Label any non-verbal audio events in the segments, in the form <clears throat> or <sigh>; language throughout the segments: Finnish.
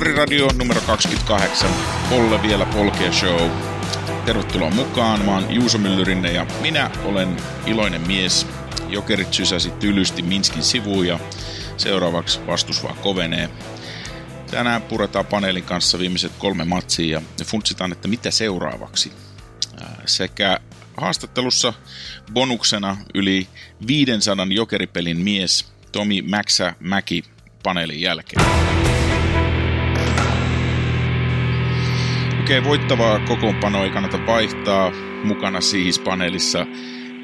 Radio numero 28, Polle vielä polkee show. Tervetuloa mukaan, mä oon Juuso Myllyrinne ja minä olen iloinen mies. Jokerit sysäsi tylysti Minskin sivuun ja seuraavaksi vastus vaan kovenee. Tänään puretaan paneelin kanssa viimeiset kolme matsia ja funtsitaan, että mitä seuraavaksi. Sekä haastattelussa bonuksena yli 500 jokeripelin mies Tomi Mäksä Mäki paneelin jälkeen. Okei, voittavaa kokoonpanoa ei kannata vaihtaa. Mukana siis paneelissa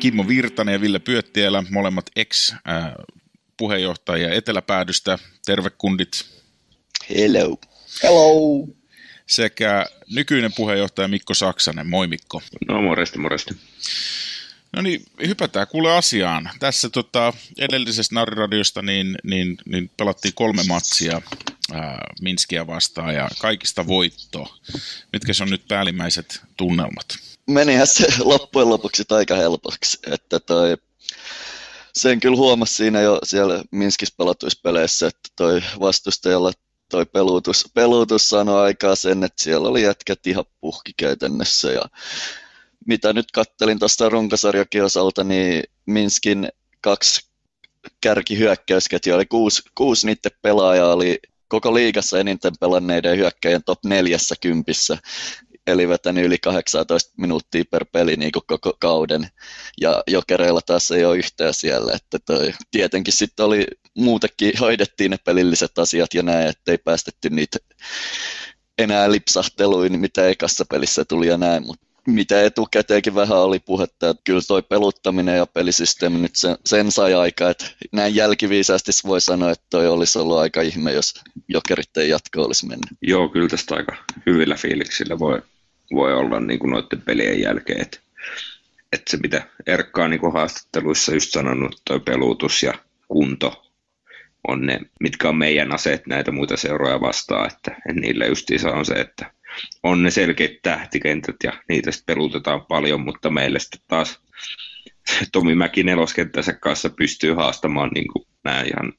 Kimmo Virtanen ja Ville Pyöttielä, molemmat ex-puheenjohtajia Eteläpäädystä. Terve kundit. Hello. Hello. Sekä nykyinen puheenjohtaja Mikko Saksanen. Moi Mikko. No morjesta, morjesta. No niin, hypätään kuule asiaan. Tässä tota, edellisestä Narriradiosta niin, niin, niin pelattiin kolme matsia Minskiä vastaan ja kaikista voitto. Mitkä on nyt päällimmäiset tunnelmat? Menihän se loppujen lopuksi aika helpoksi, että toi, sen kyllä huomasi siinä jo siellä Minskissä pelatuissa peleissä, että toi vastustajalla toi peluutus, peluutus sanoi aikaa sen, että siellä oli jätkät ihan puhki käytännössä ja mitä nyt kattelin tuosta runkosarjakin osalta, niin Minskin kaksi kärkihyökkäysketjua, oli kuusi, kuusi niiden pelaajaa oli koko liigassa eniten pelanneiden hyökkäjien top neljässä kympissä, eli vetänyt yli 18 minuuttia per peli niin kuin koko kauden, ja jokereilla taas ei ole yhtään siellä, että toi, tietenkin sitten oli muutenkin, hoidettiin ne pelilliset asiat ja näin, ettei päästetty niitä enää lipsahteluin, mitä ekassa pelissä tuli ja näin, mutta mitä etukäteenkin vähän oli puhetta, että kyllä toi peluttaminen ja pelisysteemi nyt sen, sen sai aika, että näin jälkiviisaasti voi sanoa, että toi olisi ollut aika ihme, jos jokerit ei jatko olisi mennyt. Joo, kyllä tästä aika hyvillä fiiliksillä voi, voi olla niin kuin noiden pelien jälkeen, että, että se mitä Erkka on niin haastatteluissa just sanonut, toi pelutus ja kunto on ne, mitkä on meidän aseet näitä muita seuroja vastaan, että niillä justiinsa on se, että on ne selkeät tähtikentät ja niitä sitten pelutetaan paljon, mutta meille sitten taas Tomi Mäki neloskenttänsä kanssa pystyy haastamaan niin kuin nämä ihan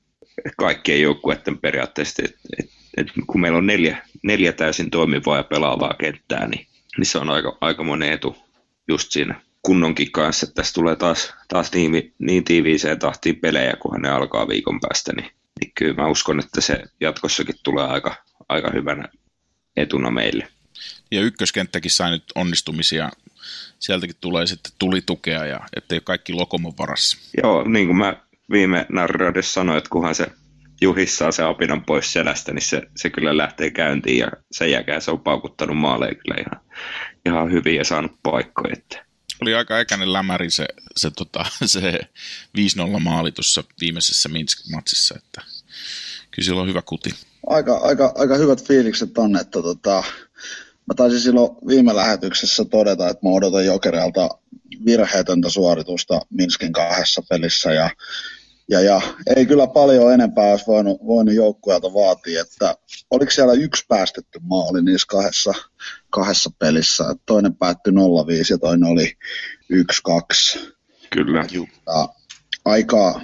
kaikkien joukkueiden periaatteessa, että et, et, kun meillä on neljä, neljä täysin toimivaa ja pelaavaa kenttää, niin, niin se on aika, aika monen etu just siinä kunnonkin kanssa, että tässä tulee taas, taas niin, niin tiiviiseen tahtiin pelejä, kun ne alkaa viikon päästä, niin, niin kyllä mä uskon, että se jatkossakin tulee aika, aika hyvänä etuna meille. Ja ykköskenttäkin sai nyt onnistumisia. Sieltäkin tulee sitten tulitukea ja ettei ole kaikki Lokomon varassa. Joo, niin kuin mä viime narraadissa sanoin, että kunhan se Juhis saa se apinan pois selästä, niin se, se kyllä lähtee käyntiin ja sen jälkeen se on paukuttanut maaleen kyllä ihan, ihan hyvin ja saanut paikkoja. Että. Oli aika äkäinen lämäri se, se, tota, <laughs> se 5-0 maali tuossa viimeisessä Minsk-matsissa, että kyllä sillä on hyvä kuti aika, aika, aika hyvät fiilikset on, että tota, mä taisin silloin viime lähetyksessä todeta, että mä odotan Jokerealta virheetöntä suoritusta Minskin kahdessa pelissä ja, ja, ja ei kyllä paljon enempää olisi voinut, voinut joukkueelta vaatia, että oliko siellä yksi päästetty maali niissä kahdessa, kahdessa pelissä, toinen päättyi 0-5 ja toinen oli 1-2. Kyllä. Ja aika,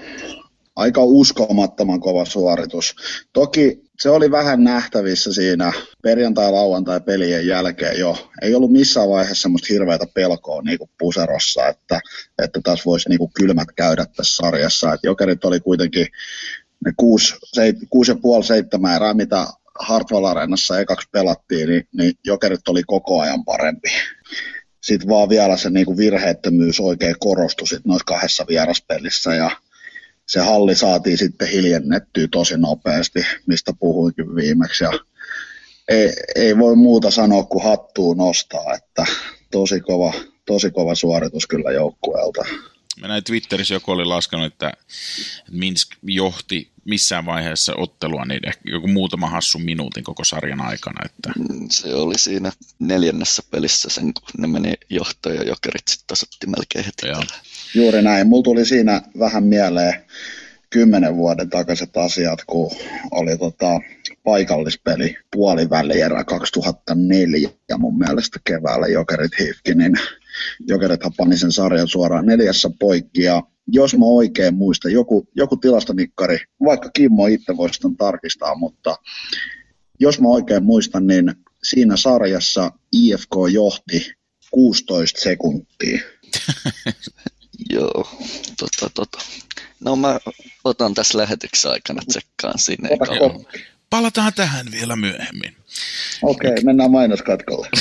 aika uskomattoman kova suoritus. Toki se oli vähän nähtävissä siinä perjantai-lauantai pelien jälkeen jo. Ei ollut missään vaiheessa semmoista hirveätä pelkoa niin kuin puserossa, että, että taas voisi niin kuin kylmät käydä tässä sarjassa. Et jokerit oli kuitenkin ne 6,5-7 erää, mitä Hartwell Areenassa ekaksi pelattiin, niin, niin jokerit oli koko ajan parempi. Sitten vaan vielä se niin kuin virheettömyys oikein korostui sit noissa kahdessa vieraspelissä ja se halli saatiin sitten hiljennettyä tosi nopeasti, mistä puhuinkin viimeksi. Ja ei, ei voi muuta sanoa kuin hattuu nostaa, että tosi kova, tosi kova suoritus kyllä joukkueelta. Mä näin Twitterissä joku oli laskenut, että Minsk johti missään vaiheessa ottelua niin ehkä joku muutama hassun minuutin koko sarjan aikana. Että... Mm, se oli siinä neljännessä pelissä sen, kun ne meni johtoon ja jokerit sitten tasotti melkein heti. Joo. Juuri näin. Mulla tuli siinä vähän mieleen kymmenen vuoden takaiset asiat, kun oli tota, paikallispeli puolivälierä 2004 ja mun mielestä keväällä Jokerit hiifki, niin Jokerithan pani sen sarjan suoraan neljässä poikki ja jos mä oikein muistan, joku, joku tilastonikkari, vaikka Kimmo itse voisi tämän tarkistaa, mutta jos mä oikein muistan, niin siinä sarjassa IFK johti 16 sekuntia. <laughs> Joo, tota, tota. No mä otan tässä lähetyksen aikana tsekkaan sinne. Palataan tähän vielä myöhemmin. Okei, okay, mennään mainoskatkolle. <laughs>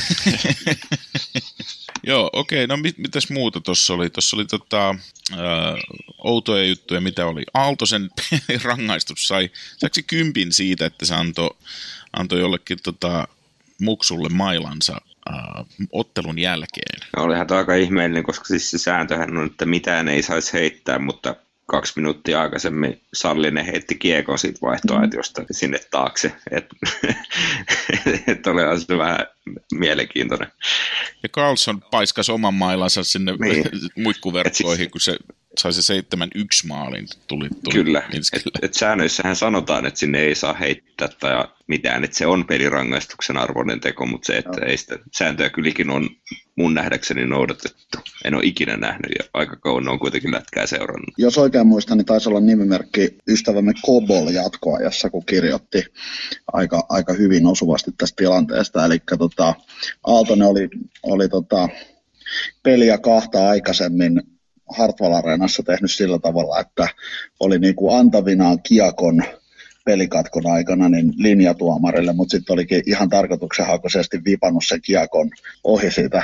Joo, okei. Okay. No mit, mitäs muuta tuossa oli? Tuossa oli tota, äh, outoja juttuja, mitä oli. Aaltosen <laughs> rangaistus sai, saiksi kympin siitä, että se antoi anto jollekin tota, muksulle mailansa äh, ottelun jälkeen. No, olihan tämä aika ihmeellinen, koska siis se sääntöhän on, että mitään ei saisi heittää, mutta kaksi minuuttia aikaisemmin Sallinen heitti kiekon siitä vaihtoaitiosta sinne taakse. Että <laughs> et oli se vähän mielenkiintoinen. Ja Carlson paiskasi oman mailansa sinne niin. <laughs> muikkuverkkoihin, kun se sai se 7-1 maalin tuli, tuli Kyllä, että et säännöissähän sanotaan, että sinne ei saa heittää tai mitään, että se on pelirangaistuksen arvoinen teko, mutta se, että no. ei sitä sääntöjä kylläkin on mun nähdäkseni noudatettu. En ole ikinä nähnyt ja aika kauan on kuitenkin lätkää seurannut. Jos oikein muistan, niin taisi olla nimimerkki ystävämme Kobol jatkoajassa, kun kirjoitti aika, aika hyvin osuvasti tästä tilanteesta. Eli tota, Aaltonen oli, oli tota, peliä kahta aikaisemmin Hartwall Areenassa tehnyt sillä tavalla, että oli niin kuin antavinaan kiekon pelikatkon aikana niin linjatuomarille, mutta sitten olikin ihan tarkoituksenhakoisesti vipannut sen kiekon ohi siitä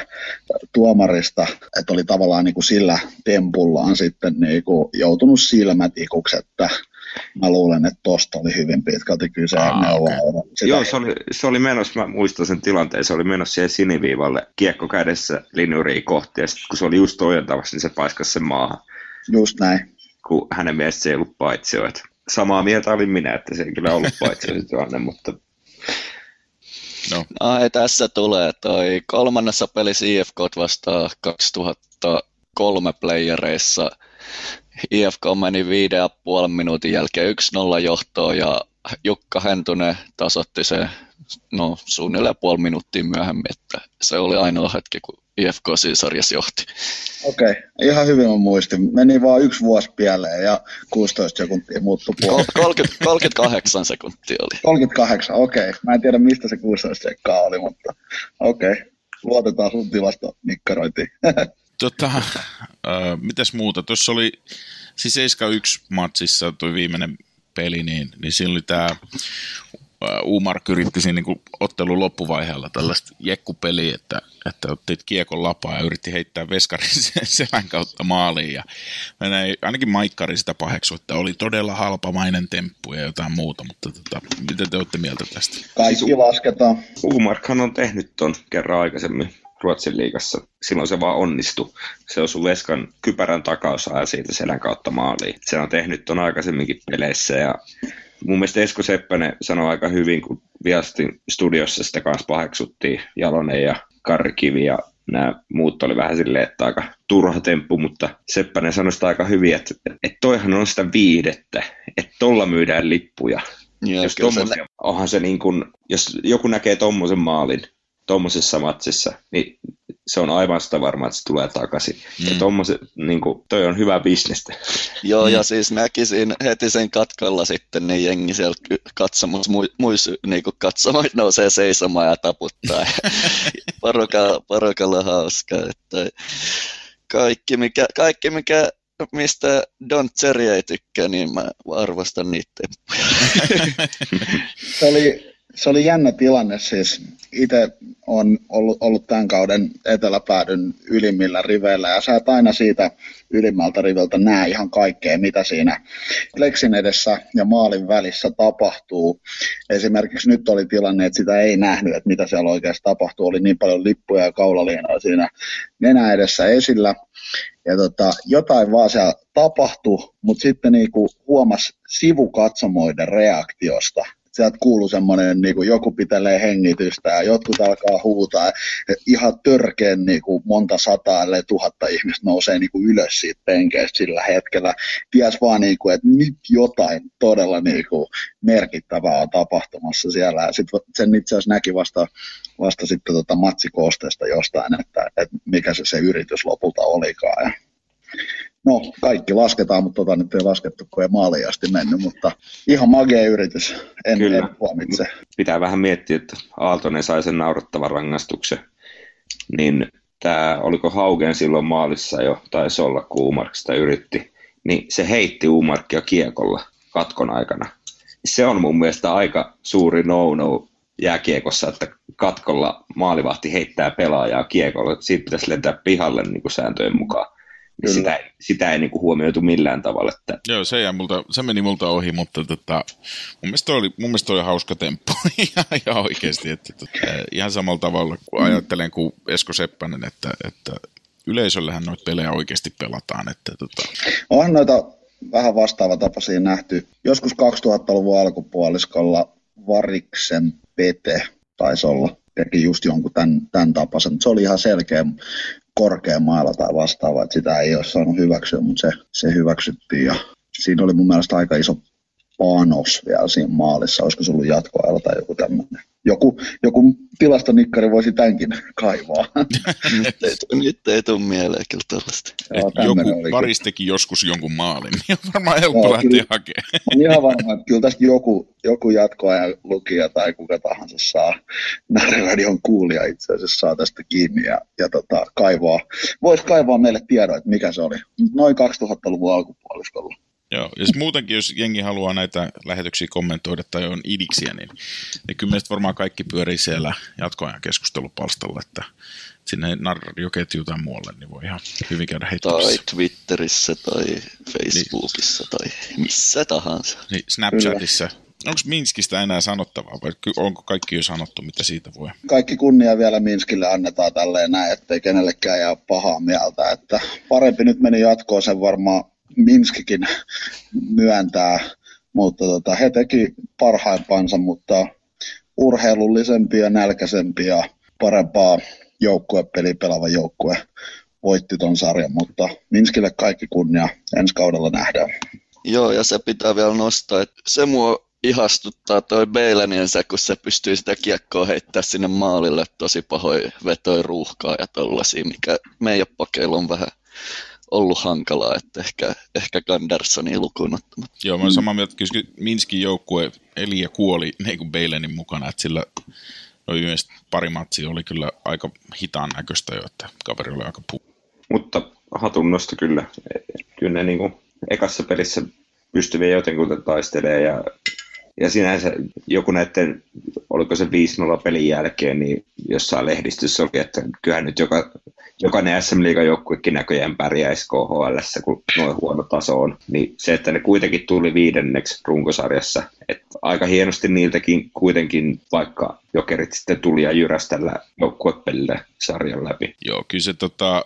tuomarista, että oli tavallaan niin kuin sillä tempullaan sitten niin kuin joutunut silmätikuksi, että mä luulen, että tosta oli hyvin pitkälti kyse. Ah, okay. Joo, se oli, se oli menossa, mä muistan sen tilanteen, se oli menossa siihen siniviivalle kiekko kädessä linjuriin kohti, ja sitten kun se oli just ojentavassa, niin se paiskasi sen maahan. Just näin. Kun hänen mielestä se ei ollut paitsio. Että samaa mieltä olin minä, että se ei kyllä ollut <laughs> paitsio se tilanne, mutta No. no ei, tässä tulee toi kolmannessa pelissä IFK vastaa 2003 playereissa IFK meni viiden ja puolen minuutin jälkeen 1-0 johtoon ja Jukka Hentunen tasotti se no, suunnilleen puoli minuuttia myöhemmin, että se oli ainoa hetki, kun IFK siinä sarjassa johti. Okei, okay. ihan hyvin on muistin. Meni vaan yksi vuosi pieleen ja 16 sekuntia muuttui puoli. 30, 38 sekuntia oli. 38, okei. Okay. Mä en tiedä mistä se 16 sekkaa oli, mutta okei. Okay. Luotetaan sun tilasta nikkarointiin. <laughs> Tota, <laughs> äh, mitäs muuta? Tuossa oli siis 7-1 matsissa tuo viimeinen peli, niin, niin siinä oli tämä Umark yritti siinä niin ottelun loppuvaiheella tällaista jekkupeliä, että, että otti kiekon lapaa ja yritti heittää veskarin <laughs> selän kautta maaliin. Ja mä näin, ainakin Maikkari sitä paheksu, että oli todella halpamainen temppu ja jotain muuta, mutta tota, mitä te olette mieltä tästä? Kaikki lasketaan. Umarkhan on tehnyt ton kerran aikaisemmin Ruotsin liigassa. Silloin se vaan onnistui. Se osui Veskan kypärän takaosaa ja siitä selän kautta maaliin. Se on tehnyt ton aikaisemminkin peleissä ja mun mielestä Esko Seppänen sanoi aika hyvin, kun viastin studiossa sitä kanssa paheksuttiin Jalonen ja Karri Kivi ja nämä muut oli vähän silleen, että aika turha temppu, mutta Seppänen sanoi sitä aika hyvin, että, että toihan on sitä viidettä, että tolla myydään lippuja. Ja, jos, tommosia, onhan se niin kuin, jos joku näkee tommosen maalin, tuommoisessa matsissa, niin se on aivan sitä varmaa, että se tulee takaisin. Mm. Ja tommoset, niin kuin, toi on hyvä bisnestä. Joo, ja mm. siis näkisin heti sen katkalla sitten, niin jengi siellä katsomassa, muis, niin katsomaan, nousee seisomaan ja taputtaa. <laughs> porukalla, porukalla hauska. Että kaikki, mikä, kaikki, mikä mistä Don Cherry ei tykkää, niin mä arvostan niitä <laughs> <laughs> se oli se oli jännä tilanne siis. Itse on ollut, ollut tämän kauden eteläpäädyn ylimmillä riveillä ja sä et aina siitä ylimmältä riveltä näe ihan kaikkea, mitä siinä Lexin edessä ja maalin välissä tapahtuu. Esimerkiksi nyt oli tilanne, että sitä ei nähnyt, että mitä siellä oikeasti tapahtuu. Oli niin paljon lippuja ja kaulaliinoja siinä nenä edessä esillä. Ja tota, jotain vaan siellä tapahtui, mutta sitten niinku huomasi sivukatsomoiden reaktiosta, sieltä kuuluu semmoinen, niin kuin joku pitelee hengitystä ja jotkut alkaa huutaa. Ihan törkeen niin kuin monta sataa, ellei tuhatta ihmistä nousee niin kuin ylös siitä penkeistä sillä hetkellä. Ties vaan, niin kuin, että nyt jotain todella niin kuin merkittävää on tapahtumassa siellä. Ja sit sen itse asiassa näki vasta, vasta sitten tota matsikoosteesta jostain, että, että mikä se, se yritys lopulta olikaan. No, kaikki lasketaan, mutta tota nyt ei laskettu, kun ei maaliin asti mennyt, mutta ihan magea yritys, en, Kyllä. en huomitse. Pitää vähän miettiä, että Aaltonen sai sen naurattavan rangaistuksen, niin tämä, oliko Haugen silloin maalissa jo, taisi olla, kun Umark sitä yritti, niin se heitti Umarkia kiekolla katkon aikana. Se on mun mielestä aika suuri no-no jääkiekossa, että katkolla maalivahti heittää pelaajaa kiekolla. Siitä pitäisi lentää pihalle niin kuin sääntöjen mukaan. Niin sitä, ei- sitä ei niin kuin huomioitu millään tavalla. Että Joo, se, jäi multa, se meni multa ohi, mutta tota, mun, mielestä oli, mun mielestä oli hauska temppu <laughs> ihan, ihan oikeasti. Että, tota, ihan samalla tavalla kuin ajattelen kuin Esko Seppänen, että, että yleisöllähän noita pelejä oikeasti pelataan. Että, tota, Onhan noita vähän vastaava tapaisia nähty. Joskus 2000-luvun alkupuoliskolla Variksen Pete taisi olla, teki just jonkun tämän, tämän tapaisen, mutta se oli ihan selkeä korkea mailla tai vastaava, että sitä ei ole saanut hyväksyä, mutta se, se hyväksyttiin ja siinä oli mun mielestä aika iso panos vielä siinä maalissa, olisiko se ollut jatkoajalla tai joku tämmöinen. Joku, joku tilastonikkari voisi tämänkin kaivaa. nyt, ei, tu- nyt ei tule mieleen kyllä tällaista. Joo, joku paris teki joskus jonkun maalin, niin on varmaan helppo Joo, lähteä kyllä. hakemaan. On ihan varma, että kyllä tästä joku, joku jatkoajan lukija tai kuka tahansa saa, Närradion kuulija itse asiassa saa tästä kiinni ja, ja tota, kaivaa. Voisi kaivaa meille tiedon, että mikä se oli. Noin 2000-luvun alkupuoliskolla. Joo, ja siis muutenkin, jos jengi haluaa näitä lähetyksiä kommentoida tai on idiksiä, niin, niin kyllä meistä varmaan kaikki pyörii siellä jatkoajan keskustelupalstalla, että sinne narradioketju tai muualle, niin voi ihan hyvin käydä Tai heittämässä. Twitterissä tai Facebookissa tai missä tahansa. Niin, Snapchatissa. Onko Minskistä enää sanottavaa vai onko kaikki jo sanottu, mitä siitä voi? Kaikki kunnia vielä Minskille annetaan tälleen näin, ettei kenellekään jää pahaa mieltä. Että parempi nyt meni jatkoon, sen varmaan Minskikin myöntää, mutta tota, he teki parhaimpansa, mutta urheilullisempi ja nälkäisempi ja parempaa joukkuepeliä pelaava joukkue voitti ton sarjan, mutta Minskille kaikki kunnia. Ensi kaudella nähdään. Joo, ja se pitää vielä nostaa, että se mua ihastuttaa toi Beilaniensä, kun se pystyy sitä kiekkoa heittää sinne maalille tosi pahoin vetoi ruuhkaa ja tollasia, mikä meidän pakeilla on vähän ollut hankalaa, että ehkä, ehkä Gandersonia lukuun ottamatta. Joo, mä olen samaa mieltä, että kyllä Minskin joukkue eli ja kuoli niin kuin Beilenin mukana, että sillä no pari matsia oli kyllä aika hitaan näköistä jo, että kaveri oli aika puu. Mutta hatunnosta kyllä. Kyllä ne niin kuin ekassa pelissä pystyviä jotenkin taistelee ja, ja sinänsä joku näiden, oliko se 5-0 pelin jälkeen, niin jossain lehdistössä oli, että kyllähän nyt joka, jokainen SM Liigan joukkuekin näköjään pärjäisi KHL, kun noin huono taso on. Niin se, että ne kuitenkin tuli viidenneksi runkosarjassa, että aika hienosti niiltäkin kuitenkin, vaikka jokerit sitten tuli ja jyräsi tällä sarjan läpi. Joo, kyllä se tota,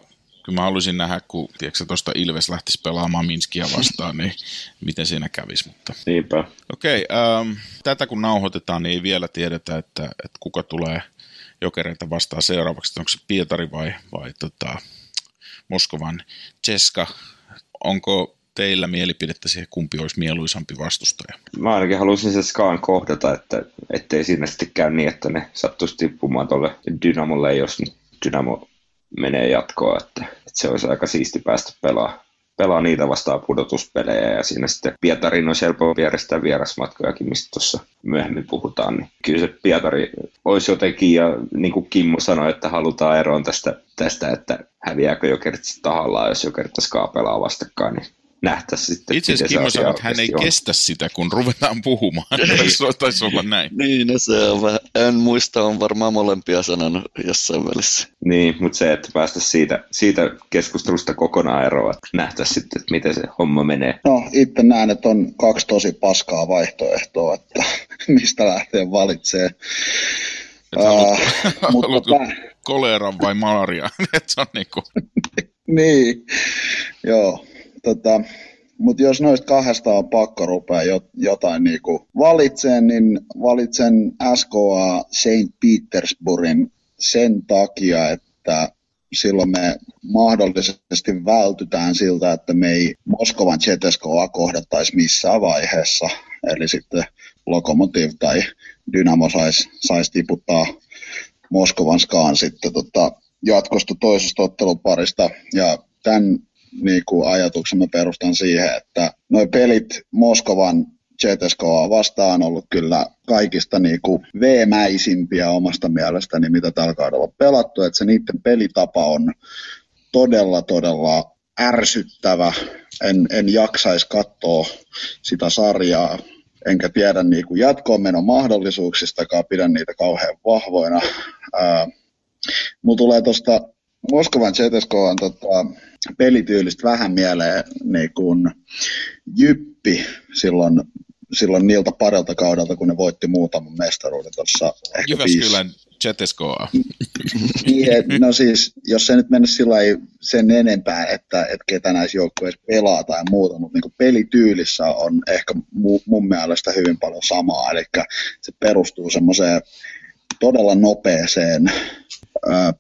kyllä mä haluaisin nähdä, kun tiedätkö, tuosta Ilves lähtisi pelaamaan Minskia vastaan, niin miten siinä kävisi. Mutta Niinpä. okei, ähm, tätä kun nauhoitetaan, niin ei vielä tiedetä, että, että kuka tulee jokereita vastaan seuraavaksi, onko se Pietari vai, vai tota, Moskovan Ceska. Onko teillä mielipidettä siihen, kumpi olisi mieluisampi vastustaja? Mä ainakin haluaisin se Skaan kohdata, että ettei siinä sitten käy niin, että ne sattuisi tippumaan tuolle Dynamolle, jos Dynamo menee jatkoon, että, että se olisi aika siisti päästä pelaa, pelaa niitä vastaan pudotuspelejä ja siinä sitten Pietarin olisi helpompi järjestää vierasmatkojakin, mistä tuossa myöhemmin puhutaan, niin kyllä se Pietari olisi jotenkin, ja niin kuin Kimmo sanoi, että halutaan eroon tästä, tästä että häviääkö jokerit tahallaan, jos jokerit pelaa vastakkain, niin nähtäisiin sitten. Itse asiassa miten se Kimmo sanoi, että hän ei on. kestä sitä, kun ruvetaan puhumaan. <laughs> Se taisi olla näin. Niin, no se on vähän, en muista, on varmaan molempia sanonut jossain välissä. Niin, mutta se, että päästä siitä, siitä keskustelusta kokonaan eroon, että nähtäisiin sitten, että miten se homma menee. No, itse näen, että on kaksi tosi paskaa vaihtoehtoa, että <laughs> mistä lähtee valitsee. Et haluat, Ää, <laughs> mutta haluatko tää- koleran vai malaria? Et se on niinku, Niin, joo. Tota, mutta jos noista kahdesta on pakko rupea jo, jotain niinku valitseen, niin valitsen SKA St. Petersburgin sen takia, että silloin me mahdollisesti vältytään siltä, että me ei Moskovan Zeteskoa kohdattaisi missään vaiheessa. Eli sitten Lokomotiv tai Dynamo saisi sais tiputtaa Moskovan Skaan sitten tota, jatkosta toisesta otteluparista. Ja tämän niin kuin ajatuksen mä perustan siihen, että nuo pelit Moskovan CSKA vastaan on ollut kyllä kaikista niin kuin veemäisimpiä omasta mielestäni, mitä tällä kaudella on pelattu. Että se niiden pelitapa on todella, todella ärsyttävä. En, en jaksaisi katsoa sitä sarjaa, enkä tiedä niin kuin jatkoon menon mahdollisuuksistakaan, pidän niitä kauhean vahvoina. Mulla tulee tuosta Moskovan ZSK on tota, pelityylistä vähän mieleen niin kuin Jyppi silloin, silloin niiltä parilta kaudelta, kun ne voitti muutaman mestaruuden tuossa Jyväskylän ZSKA. niin, no siis, jos se nyt mennä sillä sen enempää, että, että ketä näissä joukkueissa pelaa tai muuta, mutta niin pelityylissä on ehkä mu, mun mielestä hyvin paljon samaa, eli se perustuu semmoiseen todella nopeeseen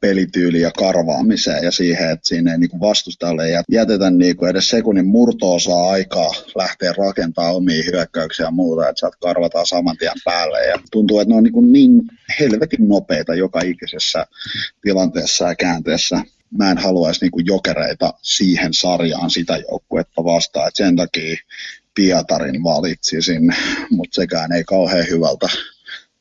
pelityyliin ja karvaamiseen ja siihen, että siinä ei niin vastustajalle jätetä niin kuin edes sekunnin murtoosaa aikaa lähteä rakentamaan omia hyökkäyksiä ja muuta, että saat karvataan saman tien päälle. Ja tuntuu, että ne on niin, niin helvetin nopeita joka ikisessä tilanteessa ja käänteessä. Mä en haluaisi niin jokereita siihen sarjaan sitä joukkuetta vastaan, että sen takia Pietarin valitsisin, mutta sekään ei kauhean hyvältä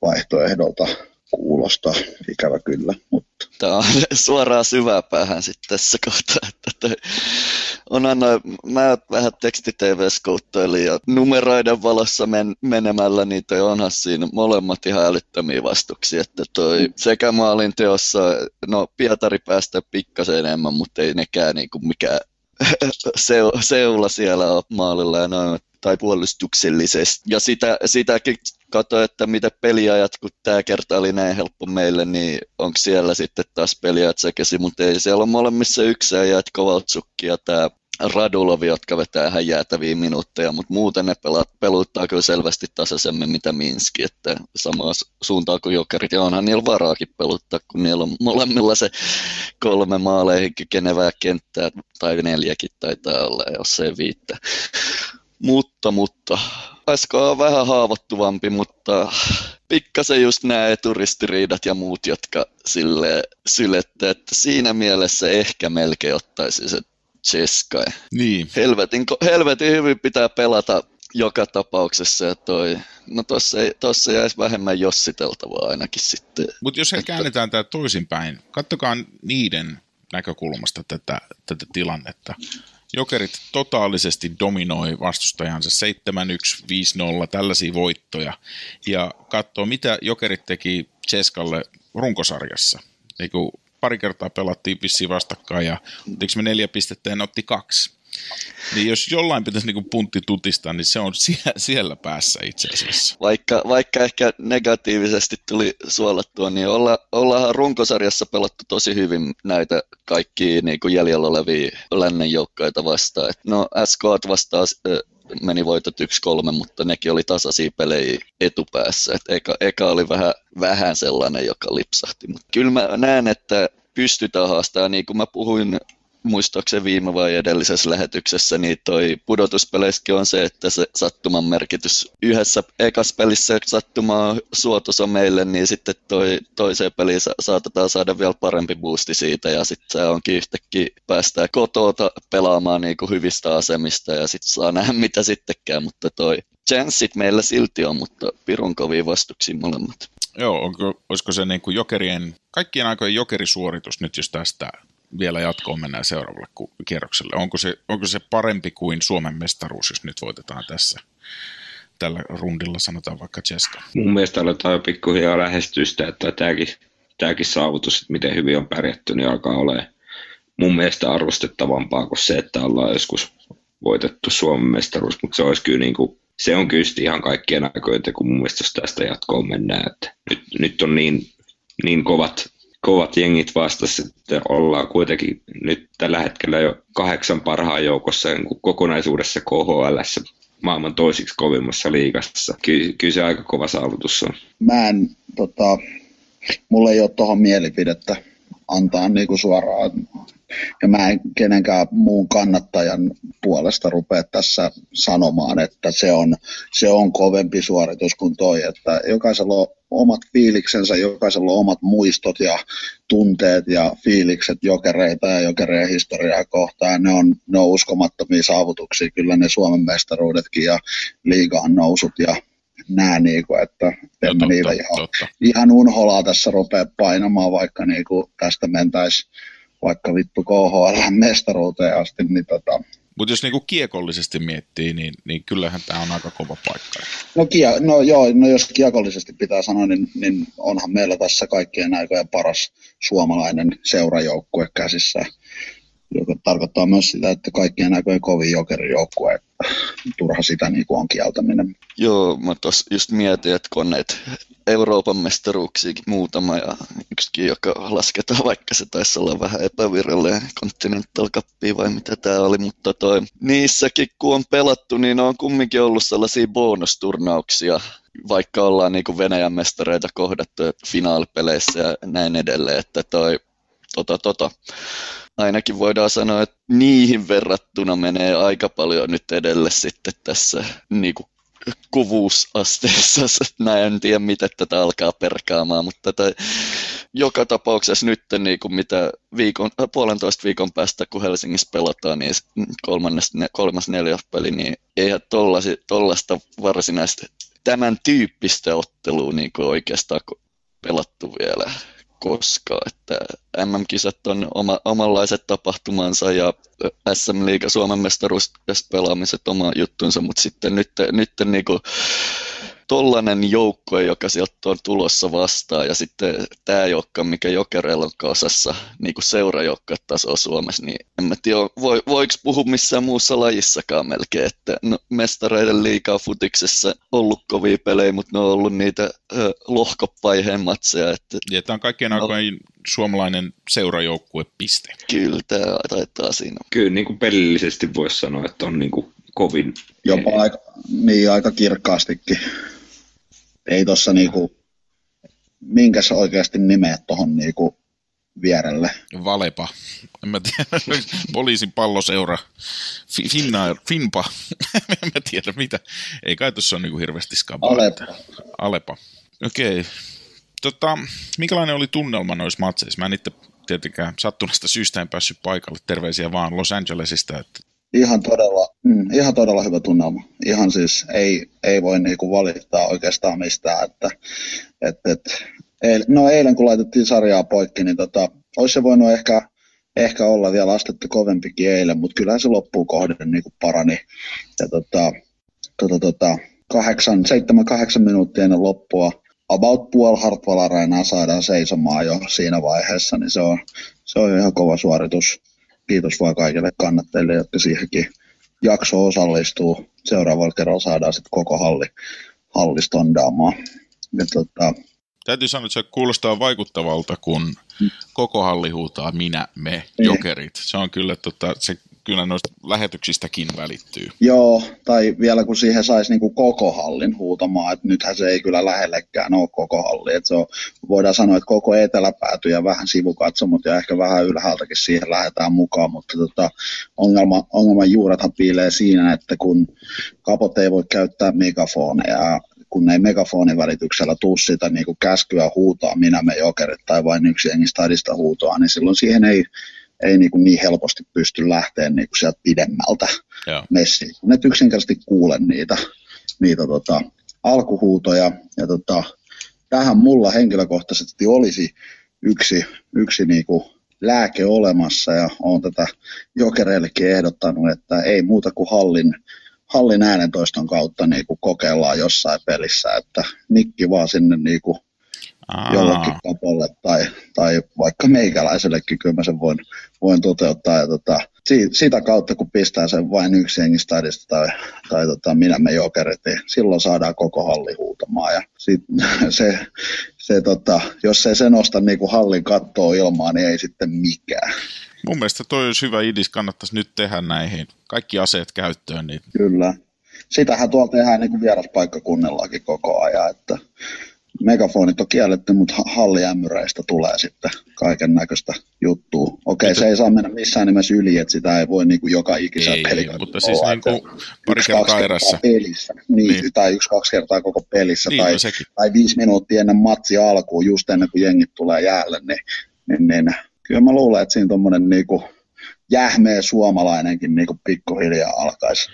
vaihtoehdolta kuulosta, ikävä kyllä. Mutta. Tämä on <laughs> suoraan syväpäähän sitten tässä kohtaa. Että onhan noin, mä vähän tekstitv-skouttoilin ja numeroiden valossa men, menemällä, niin toi onhan siinä molemmat ihan älyttömiä vastuksia. Että toi sekä maalin teossa, no Pietari päästä pikkasen enemmän, mutta ei nekään niinku mikään <laughs> seula siellä on maalilla ja noin tai puolustuksellisesti. Ja sitä, sitäkin katsoin, että mitä peliajat, kun tämä kerta oli näin helppo meille, niin onko siellä sitten taas peliajat sekaisin, mutta ei siellä on molemmissa yksi ja Kovaltsukki ja tämä Radulovi, jotka vetää ihan jäätäviä minuutteja, mutta muuten ne pelaat, peluttaa kyllä selvästi tasaisemmin mitä Minski, että samaa suuntaan kuin Jokerit, ja onhan niillä varaakin peluttaa, kun niillä on molemmilla se kolme maaleihin kykenevää kenttää, tai neljäkin taitaa olla, jos ei viittä. Mutta, mutta, SK on vähän haavoittuvampi, mutta pikkasen just nämä eturistiriidat ja muut, jotka sille sylettä, että siinä mielessä ehkä melkein ottaisi se Cheskai. Niin. Helvetin, helvetin hyvin pitää pelata joka tapauksessa ja toi, no tossa, ei, tossa jäisi vähemmän jossiteltavaa ainakin sitten. Mutta jos he että... käännetään tämä toisinpäin, kattokaa niiden näkökulmasta tätä, tätä tilannetta. Jokerit totaalisesti dominoi vastustajansa 7-1, 5-0, tällaisia voittoja. Ja katsoo, mitä Jokerit teki Cheskalle runkosarjassa. Niin pari kertaa pelattiin vissiin vastakkain ja ottiko me neljä pistettä ja otti kaksi. Niin jos jollain pitäisi niin puntti tutistaa, niin se on <laughs> siellä, siellä päässä itse asiassa. Vaikka, vaikka ehkä negatiivisesti tuli suolattua, niin olla, ollaan runkosarjassa pelattu tosi hyvin näitä kaikki niin kuin jäljellä olevia lännen joukkoita vastaan. Et no SK vastaan meni voitot 1-3, mutta nekin oli tasaisia pelejä etupäässä. Et eka, eka oli vähän, vähän sellainen, joka lipsahti. Mutta kyllä mä näen, että pystytään haastamaan, niin kuin mä puhuin muistaakseni viime vai edellisessä lähetyksessä, niin toi pudotuspeleissäkin on se, että se sattuman merkitys yhdessä ekassa pelissä sattuma on meille, niin sitten toi, toiseen peliin saatetaan saada vielä parempi boosti siitä, ja sitten se onkin yhtäkkiä päästään kotota pelaamaan niin kuin hyvistä asemista, ja sitten saa nähdä <laughs> mitä sittenkään, mutta toi chanssit meillä silti on, mutta pirun kovia vastuksia molemmat. Joo, onko, olisiko se niin kuin jokerien, kaikkien aikojen jokerisuoritus nyt, jos tästä vielä jatkoon mennään seuraavalle kierrokselle. Onko se, onko se parempi kuin Suomen mestaruus, jos nyt voitetaan tässä? Tällä rundilla sanotaan vaikka Cheska. Mun mielestä aletaan jo pikkuhiljaa lähestyä sitä, että tämäkin, tämäkin saavutus, että miten hyvin on pärjätty, niin alkaa olemaan mun mielestä arvostettavampaa kuin se, että ollaan joskus voitettu Suomen mestaruus, mutta se olisi kyllä niin kuin, se on kyllä ihan kaikkien aikojen, kun mun mielestä jos tästä jatkoon mennään, että nyt, nyt on niin, niin kovat kovat jengit vastassa, että ollaan kuitenkin nyt tällä hetkellä jo kahdeksan parhaan joukossa niin kokonaisuudessa KHL maailman toisiksi kovimmassa liigassa. Ky- kyllä se aika kova saavutus on. Mä en, tota, mulla ei ole tuohon mielipidettä. Antaa niin kuin suoraan. Ja mä en kenenkään muun kannattajan puolesta rupea tässä sanomaan, että se on, se on kovempi suoritus kuin toi, että jokaisella on omat fiiliksensä, jokaisella on omat muistot ja tunteet ja fiilikset jokereita ja jokereen historiaa kohtaan. Ne on, ne on uskomattomia saavutuksia, kyllä ne Suomen mestaruudetkin ja liigaan nousut ja niin kuin, että en totta, niillä ihan, totta. ihan unholaa tässä rupea painamaan, vaikka niin kuin tästä mentäisi vaikka vittu KHL-mestaruuteen asti, niin tota, mutta jos niinku kiekollisesti miettii, niin, niin kyllähän tämä on aika kova paikka. No, kie, no joo, no jos kiekollisesti pitää sanoa, niin, niin onhan meillä tässä kaikkien aikojen paras suomalainen seurajoukkue käsissä joka tarkoittaa myös sitä, että kaikkien näköjen kovin jokerijoukkue, turha sitä niin kuin on kieltäminen. Joo, mä tuossa just mietin, että kun on näitä Euroopan mestaruuksiakin muutama ja yksikin, joka lasketaan, vaikka se taisi olla vähän epävirallinen Continental Cup vai mitä tämä oli, mutta toi, niissäkin kun on pelattu, niin on kumminkin ollut sellaisia bonusturnauksia, vaikka ollaan niin kuin Venäjän mestareita kohdattu finaalipeleissä ja näin edelleen, että toi tota, tota, ainakin voidaan sanoa, että niihin verrattuna menee aika paljon nyt edelle sitten tässä niin kuin kuvuusasteessa. <laughs> Mä en tiedä, miten tätä alkaa perkaamaan, mutta tätä, joka tapauksessa nyt niin kuin mitä viikon, puolentoista viikon päästä, kun Helsingissä pelataan, niin kolmannes, kolmas neljäs peli, niin eihän tollaista varsinaista tämän tyyppistä ottelua niin kuin oikeastaan pelattu vielä koskaan. Että MM-kisat on oma, omanlaiset tapahtumansa ja SM Liiga Suomen mestaruus pelaamiset oma juttunsa, mutta sitten nyt, nyt niin kuin, tollanen joukko, joka sieltä on tulossa vastaan, ja sitten tämä joukko, mikä Jokereilla on kasassa, niin kuin seurajoukkotaso Suomessa, niin en mä tiedä, voi, voiko puhua missään muussa lajissakaan melkein, että no, mestareiden liikaa futiksessa ollut kovia pelejä, mutta ne on ollut niitä ö, lohkopaiheen matseja. Että, ja tämä on kaikkien no, aikojen suomalainen seurajoukkue piste. Kyllä, tämä taitaa siinä. Kyllä niin kuin pelillisesti voisi sanoa, että on niin kuin kovin. Jopa aika, niin, aika kirkkaastikin ei tuossa niinku, minkäs oikeasti nimeä tuohon niinku vierelle. Valepa. En mä tiedä. <laughs> Poliisin palloseura. Finna, Finpa. <laughs> en mä tiedä mitä. Ei kai tuossa ole niinku hirveästi skabaa. Alepa. Alepa. Okei. Okay. Tota, minkälainen oli tunnelma noissa matseissa? Mä en itse tietenkään sattuneesta syystä en päässyt paikalle. Terveisiä vaan Los Angelesista. Että Ihan todella, mm, ihan todella hyvä tunnelma. Ihan siis ei, ei voi niinku valittaa oikeastaan mistään. Että, et, et, eil, no eilen kun laitettiin sarjaa poikki, niin tota, olisi se voinut ehkä, ehkä olla vielä astetta kovempikin eilen, mutta kyllähän se loppuun kohden niin parani. Ja tota, tota, tota, kahdeksan, seitsemän, kahdeksan minuuttia ennen loppua about puol Hartwall saadaan seisomaan jo siinä vaiheessa, niin se on, se on ihan kova suoritus kiitos vaan kaikille kannattajille, jotka siihenkin jakso osallistuu. Seuraavalla kerralla saadaan sitten koko halli, halli stondaamaan. Ja tota, Täytyy sanoa, että se kuulostaa vaikuttavalta, kun koko halli huutaa minä, me, niin. jokerit. Se on kyllä, tota, se kyllä noista lähetyksistäkin välittyy. Joo, tai vielä kun siihen saisi niin koko hallin huutamaan, että nythän se ei kyllä lähellekään ole koko halli. Että se on, voidaan sanoa, että koko eteläpääty ja vähän sivukatsomut ja ehkä vähän ylhäältäkin siihen lähdetään mukaan, mutta tota, ongelma, ongelman juurethan piilee siinä, että kun kapot ei voi käyttää megafoneja kun ei megafonin välityksellä tuu sitä niin käskyä huutaa minä me jokerit tai vain yksi jengi stadista huutoa, niin silloin siihen ei ei niin, kuin niin helposti pysty lähteä niin kuin sieltä pidemmältä messiin. Ne yksinkertaisesti kuule niitä, niitä tota, alkuhuutoja. Ja tota, tähän mulla henkilökohtaisesti olisi yksi, yksi niin kuin lääke olemassa ja olen tätä jokereillekin ehdottanut, että ei muuta kuin hallin, hallin äänentoiston kautta niin kuin kokeillaan jossain pelissä, että mikki vaan sinne niin kuin Aa. jollekin kapolle tai, tai vaikka meikäläisellekin, kyllä mä sen voin, voin toteuttaa. Ja tota, si, sitä kautta, kun pistää sen vain yksi jengi stadista tai, tai tota, minä me jokerit, niin silloin saadaan koko halli huutamaan. Ja sit, <laughs> se, se, tota, jos ei se nosta niin kuin hallin kattoa ilmaan, niin ei sitten mikään. Mun mielestä toi olisi hyvä idis, kannattaisi nyt tehdä näihin kaikki aseet käyttöön. Niin... Kyllä. Sitähän tuolla tehdään niin kuin vieraspaikkakunnillakin koko ajan, että megafonit on kielletty, mutta halliämyreistä tulee sitten kaiken näköistä juttua. Okei, se ei saa mennä missään nimessä yli, että sitä ei voi niin kuin joka ikisellä peli. Mutta siis niin kuin pari kertaa erässä. Pelissä, niin, niin. tai yksi-kaksi kertaa koko pelissä, niin, tai, no tai viisi minuuttia ennen matsi alkuun, just ennen kuin jengit tulee jäälle, niin, niin, niin kyllä mä luulen, että siinä tuommoinen niin kuin jähmeä suomalainenkin niin kuin pikkuhiljaa alkaisi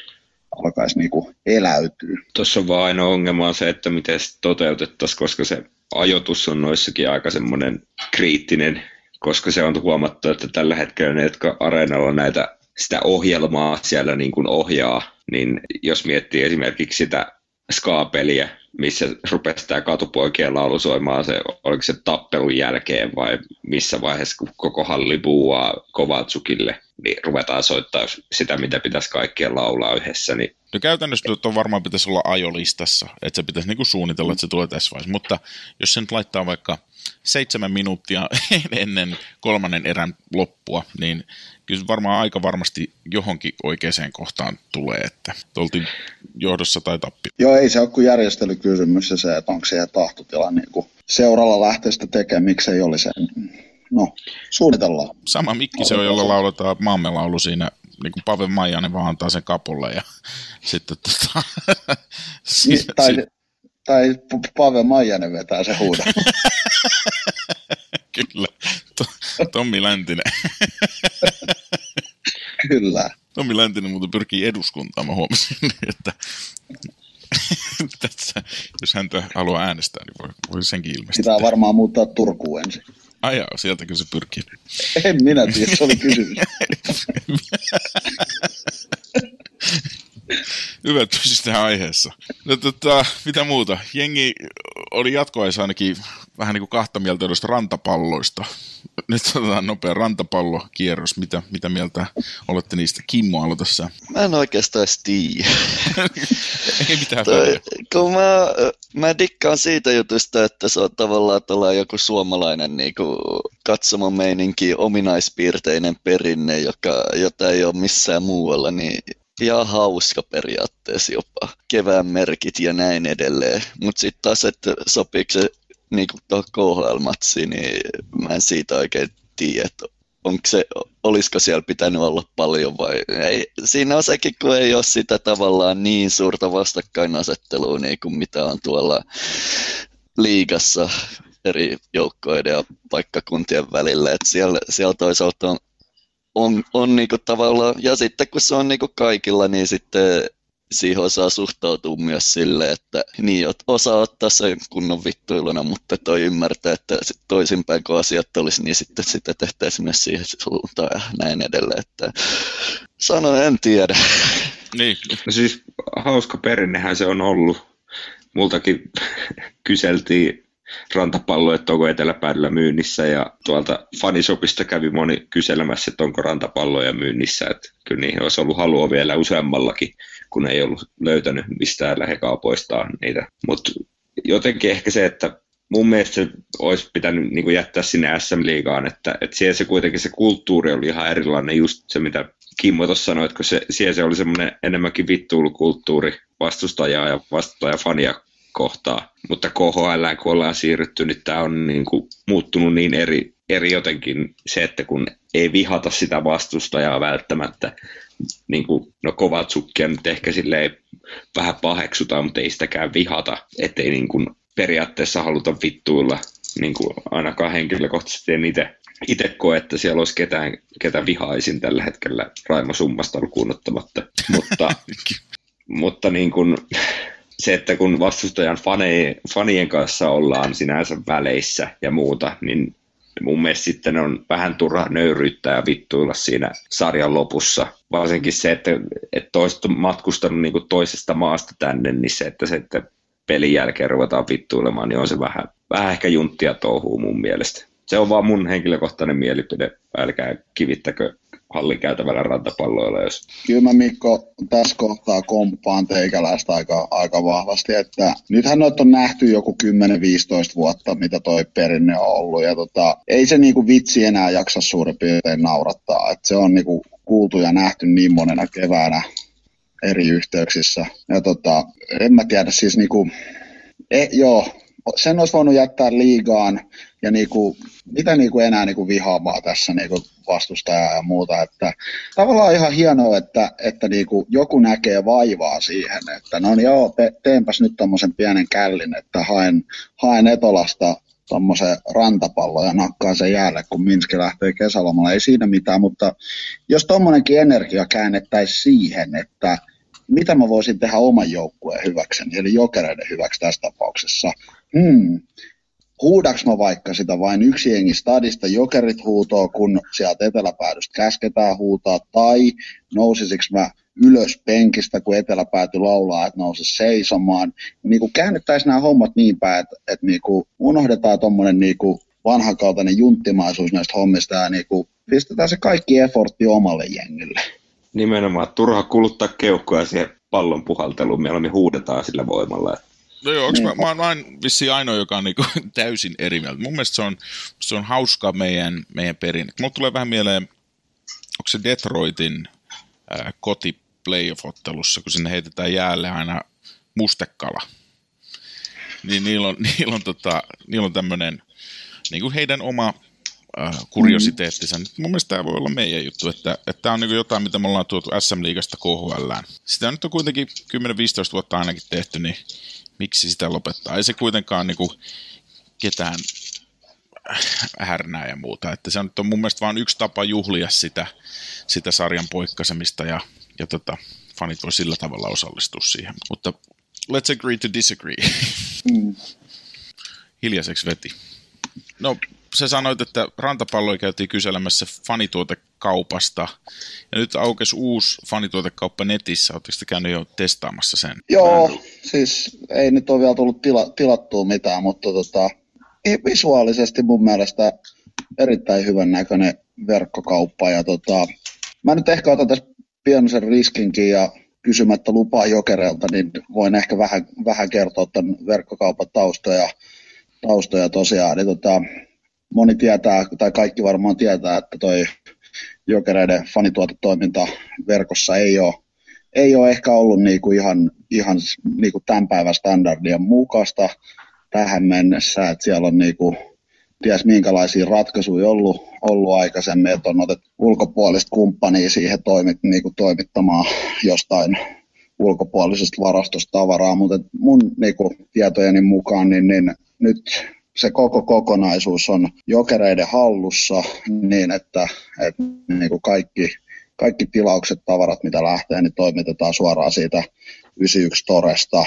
alkaisi niin kuin eläytyä. Tuossa on vaan aina ongelma on se, että miten se toteutettaisiin, koska se ajoitus on noissakin aika semmoinen kriittinen, koska se on huomattu, että tällä hetkellä ne, jotka areenalla näitä sitä ohjelmaa siellä niin kuin ohjaa, niin jos miettii esimerkiksi sitä ska-peliä, missä rupesi tämä katupoikien laulu soimaan, se, oliko se tappelun jälkeen vai missä vaiheessa, kun koko halli buuaa Kovatsukille, niin ruvetaan soittaa sitä, mitä pitäisi kaikkien laulaa yhdessä. Niin... No käytännössä on varmaan pitäisi olla ajolistassa, että se pitäisi niinku suunnitella, että se tulee tässä vaiheessa, mutta jos se nyt laittaa vaikka seitsemän minuuttia <laughs> ennen kolmannen erän loppua, niin kyllä varmaan aika varmasti johonkin oikeaan kohtaan tulee, että oltiin johdossa tai tappi. Joo, ei se ole kuin järjestelykysymys ja se, että onko siihen tahtotila niin kuin seuralla lähtee sitä tekemään, miksei olisi No, suunnitellaan. Sama mikki se on, jolla lauletaan maamme laulu siinä, niin kuin Pave Maijanen vaan antaa sen kapulle ja <laughs> sitten tota... <laughs> niin, tai, tai Pave Maijanen vetää se huudan. <laughs> Kyllä, Tommi Läntinen. Kyllä. Tommi Läntinen muuten pyrkii eduskuntaan, mä huomasin, että tässä, jos häntä haluaa äänestää, niin voi, voi senkin ilmeisesti. Pitää varmaan muuttaa Turkuun ensin. Joo, sieltäkö se pyrkii? En minä tiedä, se oli kysymys. Hyvä, että tähän aiheessa. No, tota, mitä muuta? Jengi oli jatkoaisa ainakin vähän niin kuin kahta mieltä noista rantapalloista. Nyt otetaan nopea rantapallokierros. Mitä, mitä mieltä olette niistä? Kimmo, aloita sä. Mä en oikeastaan tiedä. <laughs> Ei mitään Toi, kun mä, mä dikkaan siitä jutusta, että se on tavallaan joku suomalainen niin kuin katsomomeininki, ominaispiirteinen perinne, joka, jota ei ole missään muualla, niin ihan hauska periaatteessa jopa. Kevään merkit ja näin edelleen. Mutta sitten taas, että sopiiko se niin tuohon niin mä en siitä oikein tiedä, että onko se, olisiko siellä pitänyt olla paljon vai ei. Siinä on sekin, kun ei ole sitä tavallaan niin suurta vastakkainasettelua niin kuin mitä on tuolla liigassa eri joukkoiden ja paikkakuntien välillä. että siellä, siellä toisaalta on on, on niinku tavallaan, ja sitten kun se on niinku kaikilla, niin sitten siihen osaa suhtautua myös sille, että niin, osaa ottaa sen kunnon vittuiluna, mutta toi ymmärtää, että toisinpäin kun asiat olisi, niin sitten sitä tehtäisiin myös siihen suuntaan ja näin edelleen. Että sanon, en tiedä. Niin, no siis hauska perinnehän se on ollut. Multakin kyseltiin rantapallo, että onko eteläpäädyllä myynnissä. Ja tuolta fanisopista kävi moni kyselemässä, että onko rantapalloja myynnissä, että kyllä niihin olisi ollut halua vielä useammallakin, kun ei ollut löytänyt mistään lähekaupoistaan niitä, mutta jotenkin ehkä se, että mun mielestä se olisi pitänyt niin kuin jättää sinne SM-liigaan, että, että siellä se kuitenkin se kulttuuri oli ihan erilainen, just se mitä Kimmo tuossa sanoi, että se, siellä se oli semmoinen enemmänkin vittuulukulttuuri vastustajaa ja vastustajafania kohtaa. Mutta KHL, kun ollaan siirrytty, niin tämä on niin kuin muuttunut niin eri, eri jotenkin se, että kun ei vihata sitä vastustajaa välttämättä, niin kuin, no Kovatsukkia nyt ehkä silleen vähän paheksutaan, mutta ei sitäkään vihata, ettei niin kuin periaatteessa haluta vittuilla niin kuin ainakaan henkilökohtaisesti en itse, itse koe, että siellä olisi ketään, ketä vihaisin tällä hetkellä Raimo Summasta lukuun ottamatta. mutta, <laughs> mutta niin kuin, se, että kun vastustajan fane, fanien kanssa ollaan sinänsä väleissä ja muuta, niin mun mielestä sitten on vähän turha nöyryyttää ja vittuilla siinä sarjan lopussa. Varsinkin se, että, että on matkustanut niin kuin toisesta maasta tänne, niin se, että se, että pelin jälkeen ruvetaan vittuilemaan, niin on se vähän, vähän ehkä junttia touhuu mun mielestä. Se on vaan mun henkilökohtainen mielipide. Älkää kivittäkö hallikäytävällä rantapalloilla. Jos... Kyllä mä Mikko tässä kohtaa komppaan teikäläistä aika, aika vahvasti, että nythän noita on nähty joku 10-15 vuotta, mitä toi perinne on ollut, ja tota, ei se niinku vitsi enää jaksa suurin piirtein naurattaa, että se on niinku kuultu ja nähty niin monena keväänä eri yhteyksissä. Ja tota, en mä tiedä, siis niinku, e, joo, sen olisi voinut jättää liigaan ja niinku, mitä niinku enää niinku vihaamaa tässä niinku vastustajaa ja muuta. Että, tavallaan ihan hienoa, että, että niinku joku näkee vaivaa siihen, että no niin joo, teenpäs nyt tämmöisen pienen källin, että haen, haen Etolasta tuommoisen rantapallon ja nakkaan sen jäälle, kun Minski lähtee kesälomalla. Ei siinä mitään, mutta jos tuommoinenkin energia käännettäisiin siihen, että mitä mä voisin tehdä oman joukkueen hyväkseni, eli jokereiden hyväksi tässä tapauksessa. Hmm. Huudaks mä vaikka sitä vain yksi jengi stadista, jokerit huutoo, kun sieltä eteläpäädystä käsketään huutaa, tai nousisiks mä ylös penkistä, kun eteläpääty laulaa, että nouse seisomaan. Niin kuin käännettäisiin nämä hommat niin päin, että, että niin kuin unohdetaan tuommoinen niin kuin vanhakautainen junttimaisuus näistä hommista ja niin kuin pistetään se kaikki effortti omalle jengille. Nimenomaan, turha kuluttaa keuhkoja siihen pallon puhalteluun, mieluummin huudetaan sillä voimalla. No joo, niin. mä, mä, oon vissiin ainoa, joka on niinku <laughs> täysin eri mieltä. Mun mielestä se on, se on hauska meidän, meidän perinne. Mulla tulee vähän mieleen, onko se Detroitin äh, koti playoff-ottelussa, kun sinne heitetään jäälle aina mustekala. Niin niillä on, <laughs> niillä on, tota, niillä on tämmöinen niin kuin heidän oma äh, kuriositeettinsa. Mm. Mun mielestä tämä voi olla meidän juttu, että, että tämä on niin jotain, mitä me ollaan tuotu SM-liigasta KHL. Sitä nyt on kuitenkin 10-15 vuotta ainakin tehty, niin miksi sitä lopettaa? Ei se kuitenkaan niin kuin ketään härnää ja muuta. Että se on, on mun mielestä vain yksi tapa juhlia sitä, sitä sarjan poikkasemista ja ja tota, fanit voi sillä tavalla osallistua siihen. Mutta let's agree to disagree. Mm. Hiljaiseksi veti. No, sä sanoit, että rantapalloja käytiin kyselemässä fanituotekaupasta. Ja nyt aukesi uusi fanituotekauppa netissä. Oletteko te käynyt jo testaamassa sen? Joo, Vähän? siis ei nyt ole vielä tullut tila, tilattua mitään, mutta tota, visuaalisesti mun mielestä erittäin hyvän näköinen verkkokauppa. Ja tota, mä nyt ehkä otan tässä pienoisen riskinkin ja kysymättä lupaa jokereilta, niin voin ehkä vähän, vähän kertoa tämän verkkokaupan taustoja, taustoja tosiaan. Niin tota, moni tietää, tai kaikki varmaan tietää, että toi jokereiden fanituotetoiminta verkossa ei ole, ei ole ehkä ollut niinku ihan, ihan niinku tämän päivän standardien mukaista tähän mennessä, että siellä on niinku ties minkälaisia ratkaisuja ollut, ollut aikaisemmin, että on otettu ulkopuolista kumppania siihen toimit, niin kuin toimittamaan jostain ulkopuolisesta varastosta tavaraa, mutta mun niin kuin, tietojeni mukaan niin, niin nyt se koko kokonaisuus on jokereiden hallussa niin, että, että niin kuin kaikki, kaikki tilaukset, tavarat, mitä lähtee, niin toimitetaan suoraan siitä 91 Toresta.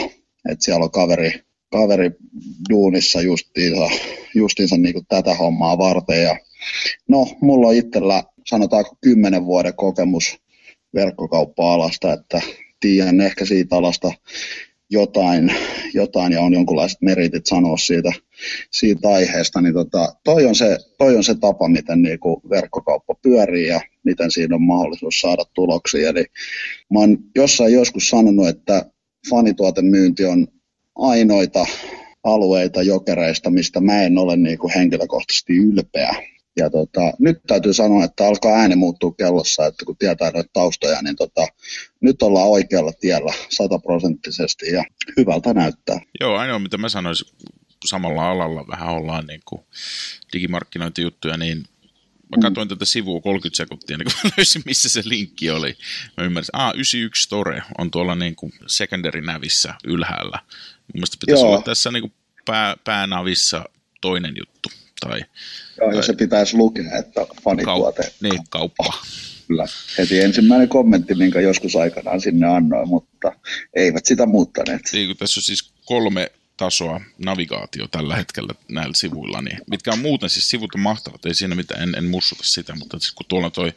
Että siellä on kaveri, kaveri duunissa justiinsa, justiinsa niin kuin tätä hommaa varten. Ja no, mulla on itsellä sanotaanko kymmenen vuoden kokemus verkkokauppa-alasta, että tiedän ehkä siitä alasta jotain, jotain ja on jonkunlaiset meritit sanoa siitä, siitä aiheesta, niin tota, toi, on se, toi on se tapa, miten niinku verkkokauppa pyörii ja miten siinä on mahdollisuus saada tuloksia. Eli mä oon jossain joskus sanonut, että fanituotemyynti on ainoita alueita jokereista, mistä mä en ole niin kuin henkilökohtaisesti ylpeä. Ja tota, nyt täytyy sanoa, että alkaa ääni muuttua kellossa, että kun tietää noita taustoja, niin tota, nyt ollaan oikealla tiellä sataprosenttisesti ja hyvältä näyttää. Joo, ainoa mitä mä sanoisin, samalla alalla vähän ollaan niin kuin digimarkkinointijuttuja, niin mä katsoin mm. tätä sivua 30 sekuntia, niin kun mä löysin, missä se linkki oli. Mä ymmärsin, että 91 Store on tuolla niin kuin secondary nävissä ylhäällä. Mun mielestä pitäisi Joo. olla tässä niin kuin pää, päänavissa toinen juttu. Tai, Joo, tai... se pitäisi lukea, että fanituote. Kaup- niin, kauppa. Kyllä. Heti ensimmäinen kommentti, minkä joskus aikanaan sinne annoin, mutta eivät sitä muuttaneet. Niin, tässä on siis kolme tasoa navigaatio tällä hetkellä näillä sivuilla, niin, mitkä on muuten, siis sivut on mahtavat, ei siinä mitään, en, en mussuta sitä, mutta siis kun tuolla on toi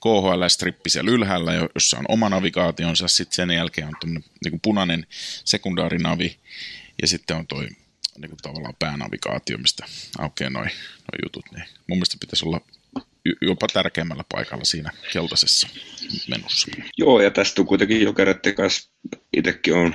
KHL-strippi siellä ylhäällä, jossa on oma navigaationsa, sitten sen jälkeen on tuommoinen niin punainen sekundaarinavi, ja sitten on toi niin kuin tavallaan päänavigaatio, mistä aukeaa noin noi jutut, niin mun mielestä pitäisi olla jopa tärkeämmällä paikalla siinä keltaisessa menussa. Joo, ja tästä on kuitenkin Jokereiden kanssa itsekin on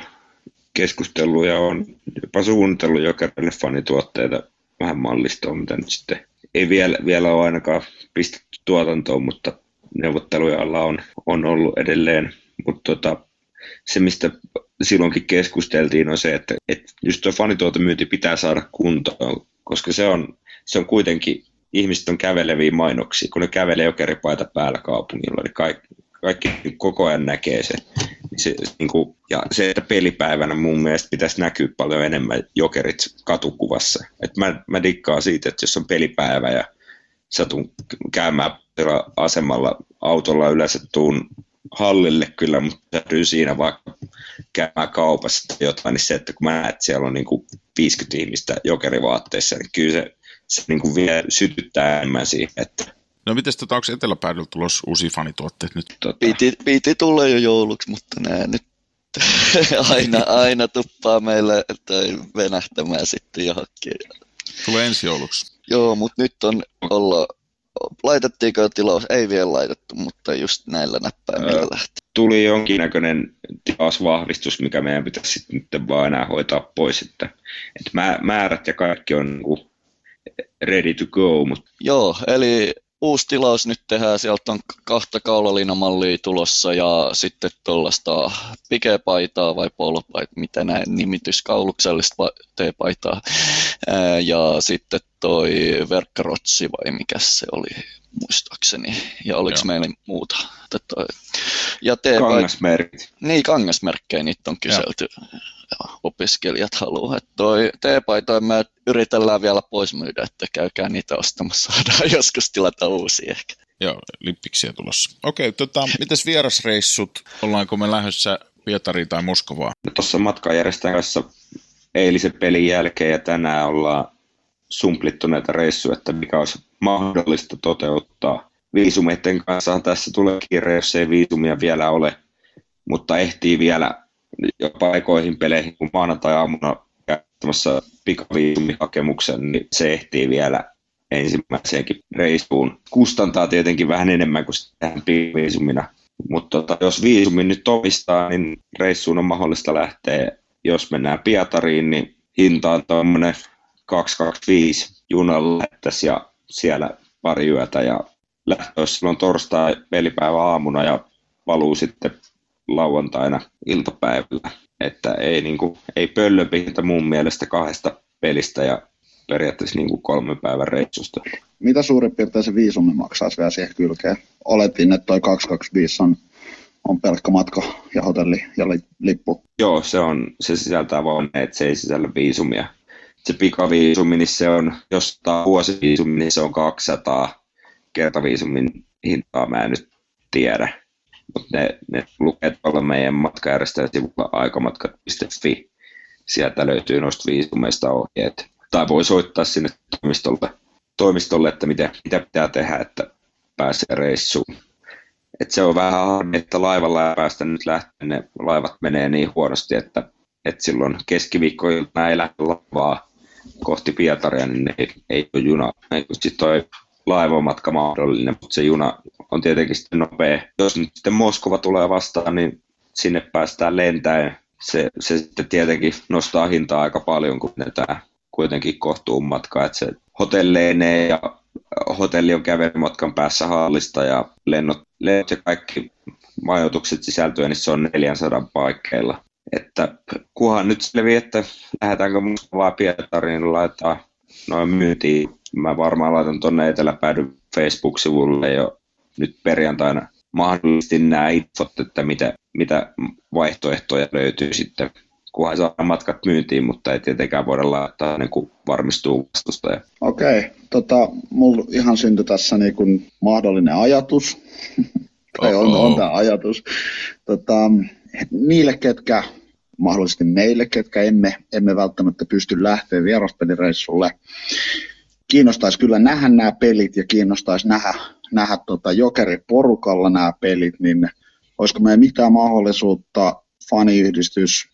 keskustellut ja on jopa suunnitellut Jokerille fanituotteita vähän mallistoon, mitä nyt sitten ei vielä, vielä ole ainakaan pistetty tuotantoon, mutta neuvotteluja alla on, on ollut edelleen. Mutta tota, se, mistä silloinkin keskusteltiin, on se, että, että just tuo fanituotemyynti pitää saada kuntoon, koska se on, se on kuitenkin, ihmiset on käveleviä mainoksia, kun ne kävelee jokeripaita päällä kaupungilla, niin kaikki, kaikki koko ajan näkee se. se niin kuin, ja se, että pelipäivänä mun mielestä pitäisi näkyä paljon enemmän jokerit katukuvassa. Et mä, mä dikkaan siitä, että jos on pelipäivä ja satun käymään asemalla autolla yleensä tuun hallille kyllä, mutta siinä vaikka käymään kaupassa tai jotain, niin se, että kun mä näen, että siellä on niin kuin 50 ihmistä jokerivaatteissa, niin kyllä se, se niin kuin vielä sytyttää enemmän siihen, että No miten tota, onko Eteläpäädyllä tulossa uusia fanituotteet nyt? Tota... Piti, piti tulla jo jouluksi, mutta nää nyt <laughs> aina, aina tuppaa meille tai venähtämään sitten johonkin. Tulee ensi jouluksi. Joo, mutta nyt on olla laitettiinko tilaus? Ei vielä laitettu, mutta just näillä näppäimillä öö, lähti. Tuli jonkinnäköinen tilausvahvistus, mikä meidän pitäisi sitten nyt vaan enää hoitaa pois. Että, että määrät ja kaikki on niin ready to go. Mutta... Joo, eli uusi tilaus nyt tehdään, sieltä on kahta kaulaliinamallia tulossa ja sitten tuollaista pikepaitaa vai polopaitaa, mitä näin nimitys, kauluksellista teepaitaa ja sitten toi verkkarotsi vai mikä se oli muistaakseni, ja oliko Joo. meillä muuta. Toi. Ja kangasmerkit. Niin, kangasmerkkejä niitä on kyselty. Joo. Opiskelijat haluaa. Että toi teepaitoja me yritellään vielä pois myydä, että käykää niitä ostamassa. <laughs> Saadaan joskus tilata uusia ehkä. Joo, lippiksiä tulossa. Okei, tota, mitäs vierasreissut? Ollaanko me lähdössä Pietariin tai Moskovaan? No tuossa matkanjärjestäjän kanssa eilisen pelin jälkeen ja tänään ollaan sumplittu näitä reissuja, että mikä olisi mahdollista toteuttaa. Viisumeiden kanssa tässä tulee kirja, jos ei viisumia vielä ole, mutta ehtii vielä jo paikoihin peleihin, kun maanantai-aamuna käyttämässä pikaviisumihakemuksen, niin se ehtii vielä ensimmäiseenkin reissuun. Kustantaa tietenkin vähän enemmän kuin tähän viisumina. Mutta tota, jos viisumi nyt omistaa, niin reissuun on mahdollista lähteä. Jos mennään Pietariin, niin hinta on tuommoinen 225 junalla lähettäisiin ja siellä pari yötä ja lähtöisi silloin torstai pelipäivä aamuna ja valuu sitten lauantaina iltapäivällä. Että ei, niin kuin, ei pöllöpintä mun mielestä kahdesta pelistä ja periaatteessa niin kuin kolmen päivän reissusta. Mitä suurin piirtein se viisumi maksaa vielä siihen kylkeen? Oletin, että toi 225 on, on pelkkä matka ja hotelli ja lippu. Joo, se, on, se sisältää vain, että se ei sisällä viisumia se pikaviisumi, niin se on, jos tämä vuosiviisumi, niin se on 200 kertaviisumin hintaa, mä en nyt tiedä. Mutta ne, ne lukee tuolla meidän matkajärjestäjän sivulla aikamatkat.fi. Sieltä löytyy noista viisumeista ohjeet. Tai voi soittaa sinne toimistolle, toimistolle että mitä, mitä pitää tehdä, että pääsee reissuun. Et se on vähän harmi, että laivalla ei päästä nyt lähteä, ne laivat menee niin huonosti, että, että silloin keskiviikkoilta ei lähde lavaa kohti Pietaria, niin ei, ei ole juna. Sitten toi laivamatka mahdollinen, mutta se juna on tietenkin sitten nopea. Jos nyt sitten Moskova tulee vastaan, niin sinne päästään lentäen. Se, se sitten tietenkin nostaa hintaa aika paljon, kun ne tämä kuitenkin kohtuun matka, että se hotelleineen ja hotelli on kävelymatkan päässä hallista ja lennot, lennot ja kaikki majoitukset sisältyä, niin se on 400 paikkeilla. Että kunhan nyt selviää, että lähdetäänkö vaan Pietariin, niin laittaa noin myyntiin. Mä varmaan laitan tuonne Eteläpäädyn Facebook-sivulle jo nyt perjantaina mahdollisesti nämä infot, että mitä, mitä vaihtoehtoja löytyy sitten, kunhan saa matkat myyntiin, mutta ei tietenkään voida laittaa niin kuin varmistuu vastustaja. Okei, okay. tota, mulla ihan syntyi tässä niin kuin mahdollinen ajatus, <laughs> tai on, on tämä ajatus. Tota, niille, ketkä mahdollisesti meille, ketkä emme, emme välttämättä pysty lähteä vieraspelireissulle. Kiinnostaisi kyllä nähdä nämä pelit ja kiinnostaisi nähdä, nähdä tota jokeriporukalla nämä pelit, niin olisiko meidän mitään mahdollisuutta faniyhdistys,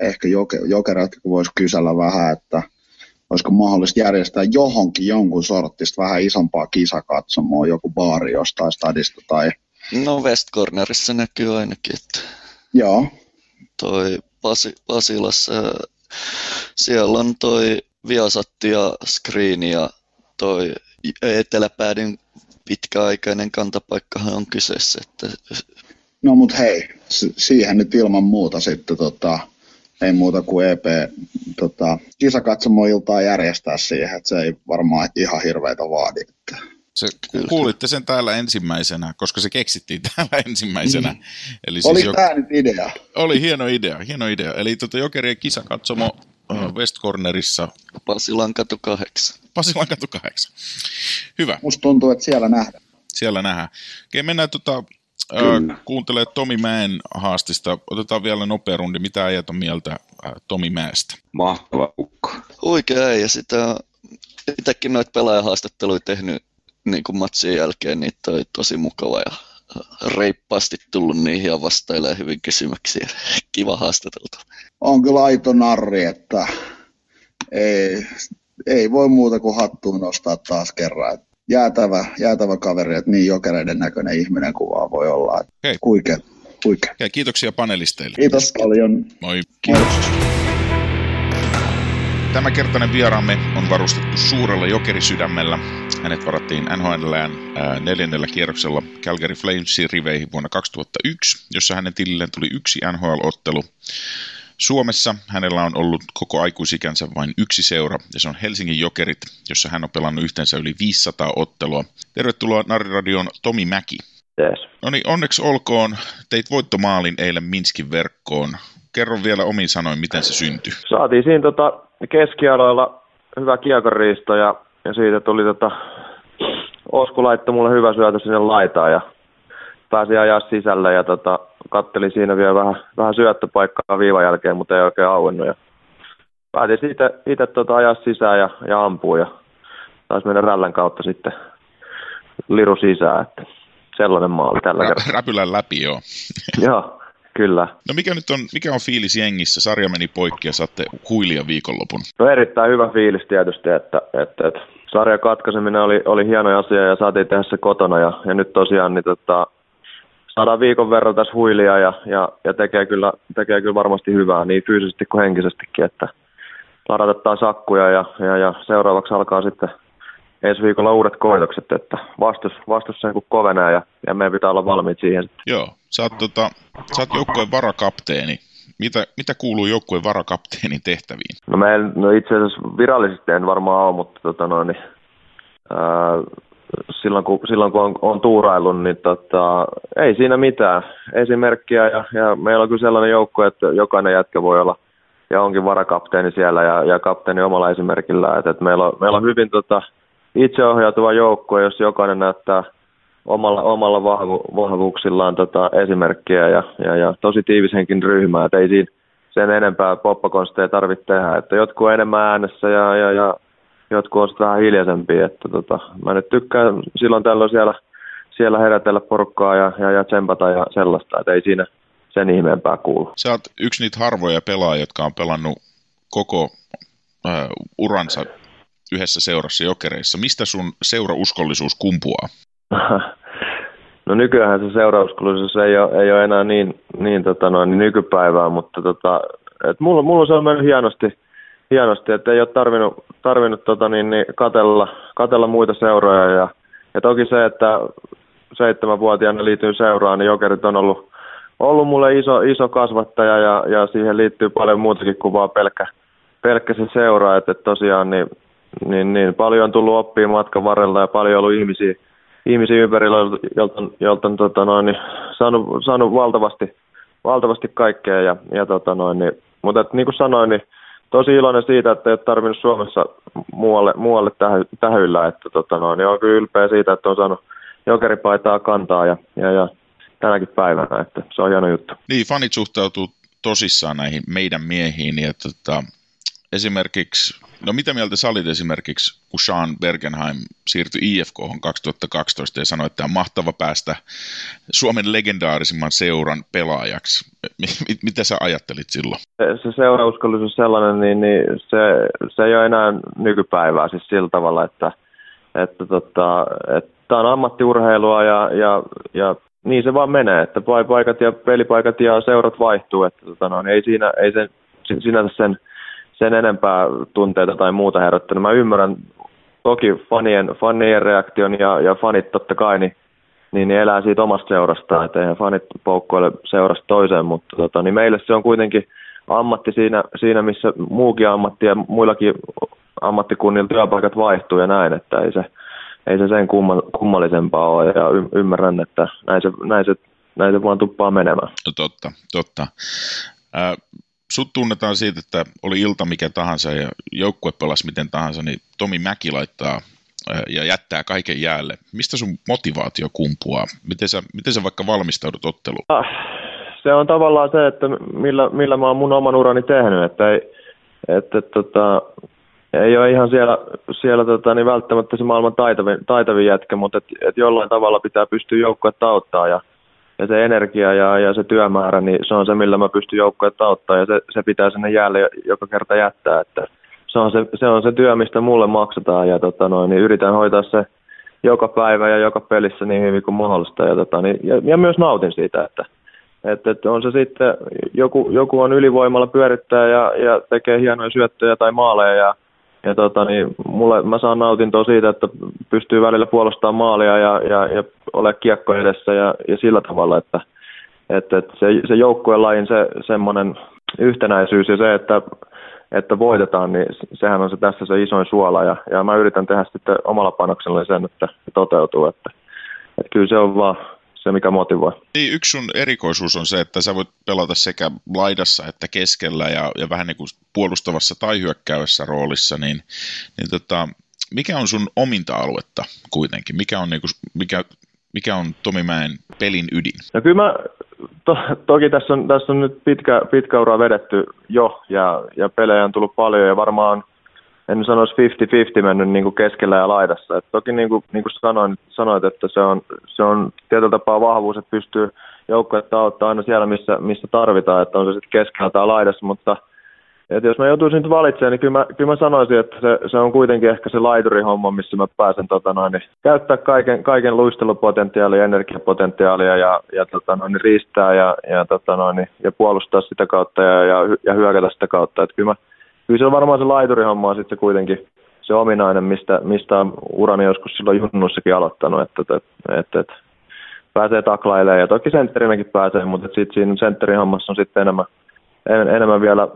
ehkä jokerat voisi kysellä vähän, että olisiko mahdollista järjestää johonkin jonkun sortista vähän isompaa kisakatsomoa, joku baari jostain stadista tai... No West Cornerissa näkyy ainakin, että... Joo. Toi Pasi, Pasilassa. Siellä on toi Viasatti ja Screen ja toi Eteläpäädyn pitkäaikainen kantapaikkahan on kyseessä, että No mut hei, siihen nyt ilman muuta sitten tota, ei muuta kuin EP tota, kisakatsomoiltaa järjestää siihen, että se ei varmaan ihan hirveitä vaadi. Että. Se, kuulitte sen täällä ensimmäisenä, koska se keksittiin täällä ensimmäisenä. Mm. Eli siis oli jo... tämä nyt idea? Oli hieno idea, hieno idea. Eli tota Jokerien kisakatsomo mm. West Cornerissa. Pasilan katu 8. Pasilan katu 8. Hyvä. Musta tuntuu, että siellä nähdään. Siellä nähdään. Okei, mennään tota, kuuntelee Tomi Mäen haastista. Otetaan vielä nopea rundi. Mitä ajat on mieltä Tomi Mäestä? Mahtava ukko. Oikea ja sitä itsekin noita pelaajahaastatteluja tehnyt niin kuin matsin jälkeen, niin toi tosi mukava ja reippaasti tullut niihin ja vastailee hyvin kysymyksiä. <laughs> Kiva haastateltu. On kyllä aito narri, että ei, ei voi muuta kuin hattuun nostaa taas kerran jäätävä, jäätävä kaveri, että niin jokereiden näköinen ihminen kuvaa voi olla. Okay. Huikea, huikea. Okay, kiitoksia panelisteille. Kiitos paljon. Moi. Kiitos. Tämänkertainen vieraamme on varustettu suurella jokerisydämellä. Hänet varattiin NHLään neljännellä kierroksella Calgary Flamesin riveihin vuonna 2001, jossa hänen tililleen tuli yksi NHL-ottelu. Suomessa hänellä on ollut koko aikuisikänsä vain yksi seura, ja se on Helsingin Jokerit, jossa hän on pelannut yhteensä yli 500 ottelua. Tervetuloa Nariradion Tomi Mäki. Yes. No niin, onneksi olkoon. Teit voittomaalin eilen Minskin verkkoon. Kerro vielä omin sanoin, miten se syntyi. Saatiin siinä tota keskialoilla hyvä kiekoriisto ja, ja siitä tuli tota, Osku laittoi mulle hyvä syötä sinne laitaan ja pääsi ajaa sisälle ja tota, kattelin siinä vielä vähän, vähän syöttöpaikkaa viivan jälkeen, mutta ei oikein auennut. Ja päätin siitä itse tota ajaa sisään ja, ja ampua ja taisi mennä rällän kautta sitten liru sisään. Että sellainen maali tällä Rä, kertaa. Räpylän läpi, joo. joo, <laughs> kyllä. No mikä nyt on, mikä on fiilis jengissä? Sarja meni poikki ja saatte huilia viikonlopun. No erittäin hyvä fiilis tietysti, että, että, että sarjan katkaiseminen oli, oli hieno asia ja saatiin tehdä se kotona ja, ja nyt tosiaan niin tota, saadaan viikon verran tässä huilia ja, ja, ja tekee, kyllä, tekee kyllä varmasti hyvää niin fyysisesti kuin henkisestikin, että ladatetaan sakkuja ja, ja, ja seuraavaksi alkaa sitten ensi viikolla uudet koitokset, että vastus, vastus sen kun kovenee ja, ja meidän pitää olla valmiit siihen. Joo, sä oot, tota, sä oot joukkueen varakapteeni. Mitä, mitä kuuluu joukkueen varakapteenin tehtäviin? No, meidän, no itse asiassa virallisesti en varmaan ole, mutta tota noin, niin, ää, silloin kun, silloin kun on, on tuuraillut, niin tota, ei siinä mitään. Esimerkkiä ja, ja meillä on kyllä sellainen joukko, että jokainen jätkä voi olla ja onkin varakapteeni siellä ja, ja kapteeni omalla esimerkillä. että et meillä, on, meillä on hyvin tota, itseohjautuva joukko, jos jokainen näyttää omalla, omalla vahvu, vahvuuksillaan tota, esimerkkiä ja, ja, ja tosi tiivishenkin ryhmää. Et ei siinä sen enempää poppakonsteja tarvitse tehdä. Että jotkut on enemmän äänessä ja, ja, ja jotkut on vähän hiljaisempia. Että tota, mä nyt tykkään silloin tällöin siellä, siellä herätellä porukkaa ja, ja, ja tsempata ja sellaista, että ei siinä sen ihmeempää kuulu. Sä oot yksi niitä harvoja pelaajia, jotka on pelannut koko äh, uransa yhdessä seurassa jokereissa. Mistä sun seurauskollisuus kumpuaa? <laughs> No nykyään se seurauskollisuus ei ole, ei ole enää niin, niin, tota noin, niin nykypäivää, mutta tota, et mulla, mulla se on mennyt hienosti, hienosti että ei ole tarvinnut, tarvinnut tota, niin, niin katella, katella, muita seuroja. Ja, ja toki se, että seitsemänvuotiaana liityin seuraan, niin Jokerit on ollut, ollut mulle iso, iso kasvattaja ja, ja siihen liittyy paljon muutakin kuin vaan pelkkä, pelkkä se seura. Että, että tosiaan niin, niin, niin, paljon on tullut oppia matkan varrella ja paljon on ollut ihmisiä, ihmisiä ympärillä, jolta, jolta tota noin, niin, saanut, saanut valtavasti, valtavasti kaikkea. Ja, ja tota noin, niin, mutta että, niin kuin sanoin, niin tosi iloinen siitä, että ei ole tarvinnut Suomessa muualle, muualle tähyllä, että tota noin, niin on kyllä ylpeä siitä, että on saanut jokeripaitaa kantaa ja, ja, ja tänäkin päivänä, että se on hieno juttu. Niin, fanit suhtautuu tosissaan näihin meidän miehiin ja tota, esimerkiksi No mitä mieltä sä olit esimerkiksi, kun Sean Bergenheim siirtyi IFK 2012 ja sanoi, että on mahtava päästä Suomen legendaarisimman seuran pelaajaksi. Mitä sä ajattelit silloin? Se seurauskollisuus sellainen, niin, niin se, se ei ole enää nykypäivää siis sillä tavalla, että, että, tota, että tämä on ammattiurheilua ja, ja, ja niin se vaan menee, että paikat ja pelipaikat ja seurat vaihtuu, että tota, no, ei siinä ei se, sinänsä sen sen enempää tunteita tai muuta herättänyt. Mä ymmärrän toki fanien, fanien reaktion ja, ja fanit totta kai, niin niin, elää siitä omasta seurasta, että eihän fanit poukkoile seurasta toiseen, mutta tota, niin meille se on kuitenkin ammatti siinä, siinä, missä muukin ammatti ja muillakin ammattikunnilla työpaikat vaihtuu ja näin, että ei se, ei se sen kummallisempaa ole ja ymmärrän, että näin se, näin se, näin se vaan tuppaa menemään. No totta, totta. Äh, sut tunnetaan siitä, että oli ilta mikä tahansa ja joukkue pelasi miten tahansa, niin Tomi Mäki laittaa ja jättää kaiken jäälle. Mistä sun motivaatio kumpuaa? Miten sä, miten sä vaikka valmistaudut otteluun? Ah, se on tavallaan se, että millä, millä mä oon mun oman urani tehnyt, että ei, että, tota, ei ole ihan siellä, siellä tota, niin välttämättä se maailman taitavin, taitavin jätkä, mutta et, et jollain tavalla pitää pystyä joukkuetta auttaa ja, ja se energia ja, ja se työmäärä, niin se on se, millä mä pystyn joukkuetta auttaa ja se, se pitää sinne jäälle joka kerta jättää, että se on se, se, on se työ, mistä mulle maksetaan. Ja tota, noin, niin yritän hoitaa se joka päivä ja joka pelissä niin hyvin kuin mahdollista. Ja, tota, niin, ja, ja myös nautin siitä, että että, että on se sitten, joku, joku on ylivoimalla pyörittää ja, ja tekee hienoja syöttöjä tai maaleja ja, ja tota, niin mulle, mä saan nautintoa siitä, että pystyy välillä puolustamaan maalia ja, ja, ja ole kiekko edessä ja, ja sillä tavalla, että, että, että se, se joukkueen lajin se semmoinen yhtenäisyys ja se, että, että voitetaan, niin sehän on se tässä se isoin suola ja, ja mä yritän tehdä sitten omalla panoksella sen, että se toteutuu, että, että kyllä se on vaan se, mikä motivoi. Niin, yksi sun erikoisuus on se, että sä voit pelata sekä laidassa että keskellä ja, ja vähän niin kuin puolustavassa tai hyökkäävässä roolissa, niin, niin tota, mikä on sun ominta aluetta kuitenkin? Mikä on, niin kuin, mikä, mikä on Tomi Mäen pelin ydin? No kyllä mä, to, toki tässä on, tässä on nyt pitkä, pitkä ura vedetty jo ja, ja pelejä on tullut paljon ja varmaan – en sanoisi 50-50 mennyt niin kuin keskellä ja laidassa. Et toki niin kuin, niin kuin sanoin, sanoit, että se on, se on tietyllä tapaa vahvuus, että pystyy joukkuetta auttaa aina siellä, missä, missä tarvitaan, että on se sitten keskellä tai laidassa, mutta et jos mä joutuisin nyt valitsemaan, niin kyllä mä, kyllä mä sanoisin, että se, se on kuitenkin ehkä se laiturihomma, missä mä pääsen tota noin, niin käyttää kaiken, kaiken luistelupotentiaalia, energiapotentiaalia ja, ja tota noin, niin riistää ja, ja, tota noin, niin, ja puolustaa sitä kautta ja, ja, ja hyökätä sitä kautta. Et kyllä mä, kyllä se on varmaan se laiturihomma on sitten kuitenkin se ominainen, mistä, mistä on urani joskus silloin junnussakin aloittanut, että, että, että, että pääsee taklailemaan. Ja toki sentterinäkin pääsee, mutta sitten siinä sentterin hommassa on sitten enemmän, en, enemmän vielä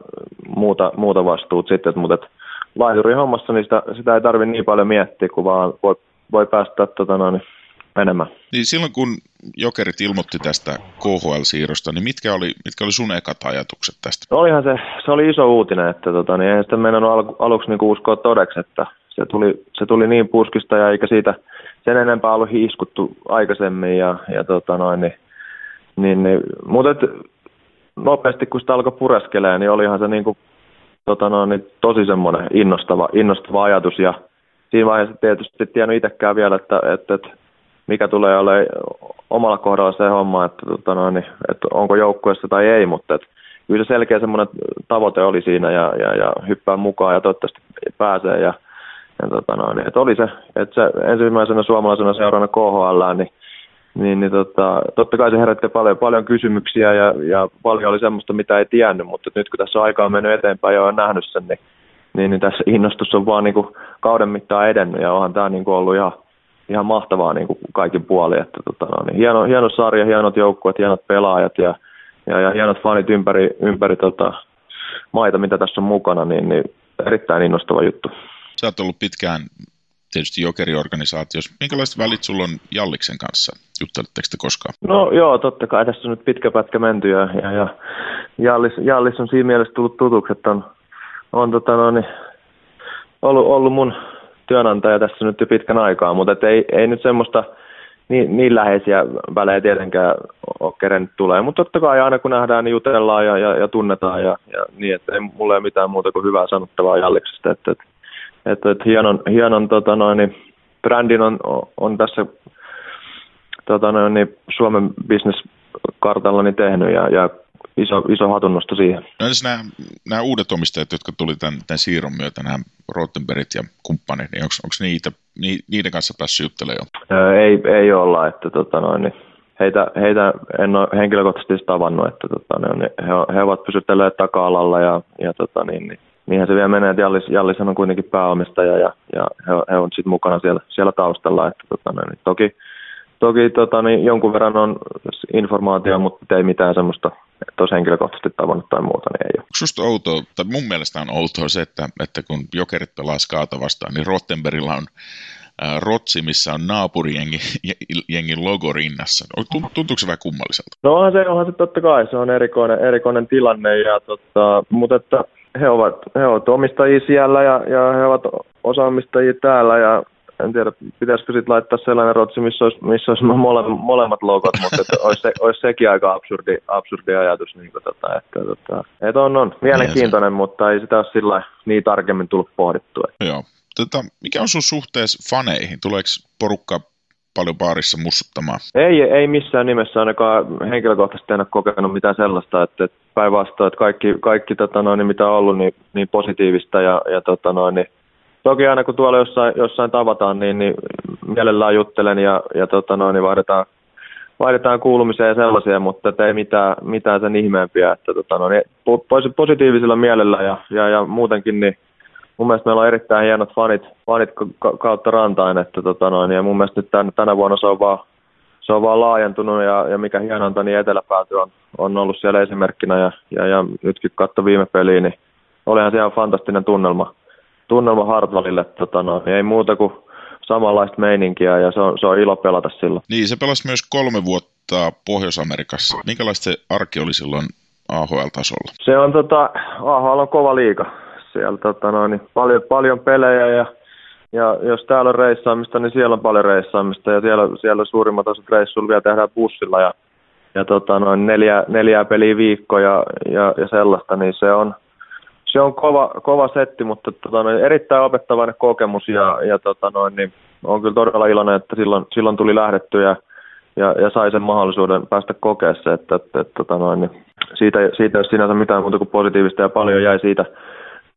muuta, muuta vastuut sitten, mutta että laiturin hommassa niin sitä, sitä ei tarvitse niin paljon miettiä, kun vaan voi, voi päästä tota noin, enemmän. Niin silloin kun Jokerit ilmoitti tästä KHL-siirrosta, niin mitkä oli, mitkä oli sun ekat ajatukset tästä? No olihan se, se oli iso uutinen, että tota, niin eihän sitä mennä al- aluksi niin uskoa todeksi, että se tuli, se tuli niin puskista ja eikä siitä sen enempää ollut hiiskuttu aikaisemmin ja, ja tota noin, niin, niin, niin, mutta et, nopeasti kun sitä alkoi pureskelee, niin olihan se niin kuin, tota noin, niin tosi semmoinen innostava, innostava ajatus ja siinä vaiheessa tietysti tiennyt itsekään vielä, että, että, että mikä tulee olemaan omalla kohdalla se homma, että, tota noin, että onko joukkueessa tai ei, mutta että kyllä se selkeä semmoinen tavoite oli siinä ja, ja, ja hyppää mukaan ja toivottavasti pääsee ja, ja tota noin, että oli se, että se ensimmäisenä suomalaisena seurana KHL, niin niin, niin tota, totta kai se herätti paljon, paljon kysymyksiä ja, ja paljon oli semmoista, mitä ei tiennyt, mutta nyt kun tässä aika on mennyt eteenpäin ja on nähnyt sen, niin, niin, niin tässä innostus on vaan niin kuin kauden mittaan edennyt ja onhan tämä niin kuin ollut ihan, ihan mahtavaa niin kuin kaikin puolin. Että, tota, no, niin hieno, hieno sarja, hienot joukkueet, hienot pelaajat ja, ja, ja hienot fanit ympäri, ympäri tota, maita, mitä tässä on mukana, niin, niin erittäin innostava juttu. Sä oot ollut pitkään tietysti jokeriorganisaatiossa. Minkälaiset välit sulla on Jalliksen kanssa? Jutteletteko te koskaan? No joo, totta kai tässä on nyt pitkä pätkä menty ja, ja, ja Jallis, Jallis, on siinä mielessä tullut tutuksi, että on, on tota, no, niin, ollut, ollut mun työnantaja tässä nyt jo pitkän aikaa, mutta ei, ei nyt semmoista niin, niin läheisiä välejä tietenkään ole kerennyt tulee. Mutta totta kai aina kun nähdään, niin jutellaan ja, ja, ja tunnetaan ja, ja niin, että ei mulla ole mitään muuta kuin hyvää sanottavaa Jalliksesta. Että, että, että, että hienon, hienon tota noin, niin brändin on, on tässä tota noin, niin Suomen business-kartalla niin tehnyt ja, ja iso, iso hatunnosto siihen. No entäs nämä, nämä uudet omistajat, jotka tuli tämän, tämän siirron myötä, nämä Rottenbergit ja kumppanit, niin onko niitä, niiden kanssa päässyt juttelemaan jo? Ei, ei olla, että tota noin, niin heitä, heitä en ole henkilökohtaisesti tavannut, että tota, ne, he, he ovat pysytelleet taka-alalla ja, ja tota, niin, niin, niinhän se vielä menee, että Jallis, Jallis on kuitenkin pääomistaja ja, ja he, he on sitten mukana siellä, siellä taustalla, että tota, niin, toki toki tota, niin jonkun verran on informaatiota, mutta ei mitään semmoista, että olisi henkilökohtaisesti tavannut tai muuta, niin ei ole. Onko susta outoa, tai mun mielestä on outoa se, että, että kun jokerit pelaa skaata vastaan, niin Rottenbergilla on rotsi, missä on naapurijengin logo rinnassa. Tuntuuko se vähän kummalliselta? No onhan se, onhan se totta kai, se on erikoinen, erikoinen tilanne, ja tota, mutta että he ovat, he ovat omistajia siellä ja, ja he ovat osaamistajia täällä ja en tiedä, pitäisikö sitten laittaa sellainen rotsi, missä olisi, missä olisi mole, molemmat logot, mutta että olisi, se, olisi sekin aika absurdi, absurdi ajatus. Niin, kuin, tota, että, tota, että on, on mielenkiintoinen, mutta ei sitä ole sillä niin tarkemmin tullut pohdittua. Joo. Tota, mikä on sun suhteessa faneihin? Tuleeko porukka paljon baarissa mussuttamaan? Ei, ei missään nimessä ainakaan henkilökohtaisesti en ole kokenut mitään sellaista, että, että päinvastoin, että kaikki, kaikki tota noin, mitä on ollut niin, niin positiivista ja, ja tota noin, niin toki aina kun tuolla jossain, jossain tavataan, niin, niin mielellään juttelen ja, ja tota noin, niin vaihdetaan, vaihdetaan kuulumiseen ja sellaisia, mutta ei mitään, mitään sen ihmeempiä. Että tota noin, positiivisella mielellä ja, ja, ja muutenkin niin mun mielestä meillä on erittäin hienot fanit, fanit kautta rantain, että tota noin, ja mun mielestä nyt tän, tänä vuonna se on vaan, se on vaan laajentunut ja, ja mikä hienointa, niin eteläpääty on, on ollut siellä esimerkkinä ja, ja, ja nytkin katso viime peliin, niin olihan siellä fantastinen tunnelma, tunnelma Hartwallille, tota noin, niin ei muuta kuin samanlaista meininkiä ja se on, se on ilo pelata silloin. Niin, se pelasi myös kolme vuotta Pohjois-Amerikassa. Minkälaista se arki oli silloin AHL-tasolla? Se on tota, AHL on kova liiga siellä tota noin, niin paljon, paljon pelejä ja, ja jos täällä on reissaamista, niin siellä on paljon reissaamista ja siellä, siellä suurimmat osat reissuilla vielä tehdään bussilla ja, ja tota noin, neljä, neljää peliä viikko ja, ja, ja, sellaista, niin se on, se on kova, kova setti, mutta tota noin, erittäin opettavainen kokemus ja, ja tota noin, niin on kyllä todella iloinen, että silloin, silloin tuli lähdetty ja, ja, ja sai sen mahdollisuuden päästä kokea se, että, että, että tota noin, niin siitä, siitä ei ole sinänsä mitään muuta kuin positiivista ja paljon jäi siitä,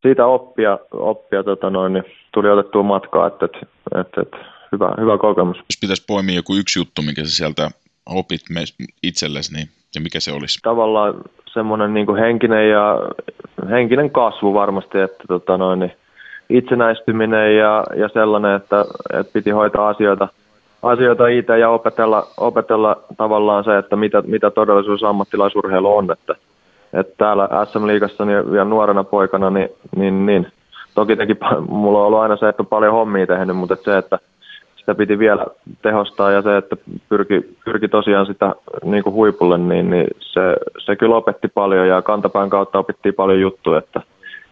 siitä oppia, oppia tota noin, niin tuli otettua matkaa, että, että, että, että hyvä, hyvä kokemus. Jos pitäisi poimia joku yksi juttu, mikä sä sieltä opit itsellesi, niin ja mikä se olisi? Tavallaan semmoinen niin kuin henkinen, ja, henkinen kasvu varmasti, että tota noin, niin itsenäistyminen ja, ja sellainen, että, että piti hoitaa asioita, asioita itse ja opetella, opetella tavallaan se, että mitä, mitä todellisuus ammattilaisurheilu on, että, että täällä SM-liigassa niin vielä nuorena poikana, niin, niin, niin. Toki teki, mulla on ollut aina se, että on paljon hommia tehnyt, mutta että se, että sitä piti vielä tehostaa ja se, että pyrki, pyrki tosiaan sitä niin kuin huipulle, niin, niin se, se kyllä opetti paljon ja kantapään kautta opittiin paljon juttuja, että,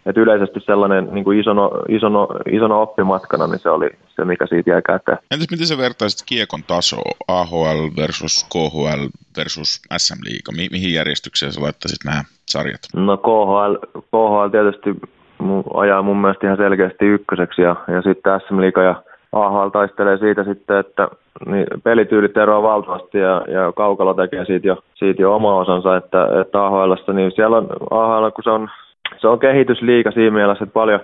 että yleisesti sellainen niin kuin isona, isona, isona oppimatkana, niin se oli se, mikä siitä jäi käteen. Entäs miten sä vertaisit kiekon tasoa, AHL versus KHL versus SM-liiga? Mi- mihin järjestykseen sä laittaisit nämä sarjat? No KHL, KHL tietysti ajaa mun mielestä ihan selkeästi ykköseksi ja, ja sitten SM-liiga ja AHL taistelee siitä sitten, että niin pelityylit eroaa valtavasti ja, ja Kaukalo tekee siitä jo, siitä jo oma osansa, että, että AHL, niin siellä on AHL, kun se on se on kehitysliika siinä mielessä, että paljon,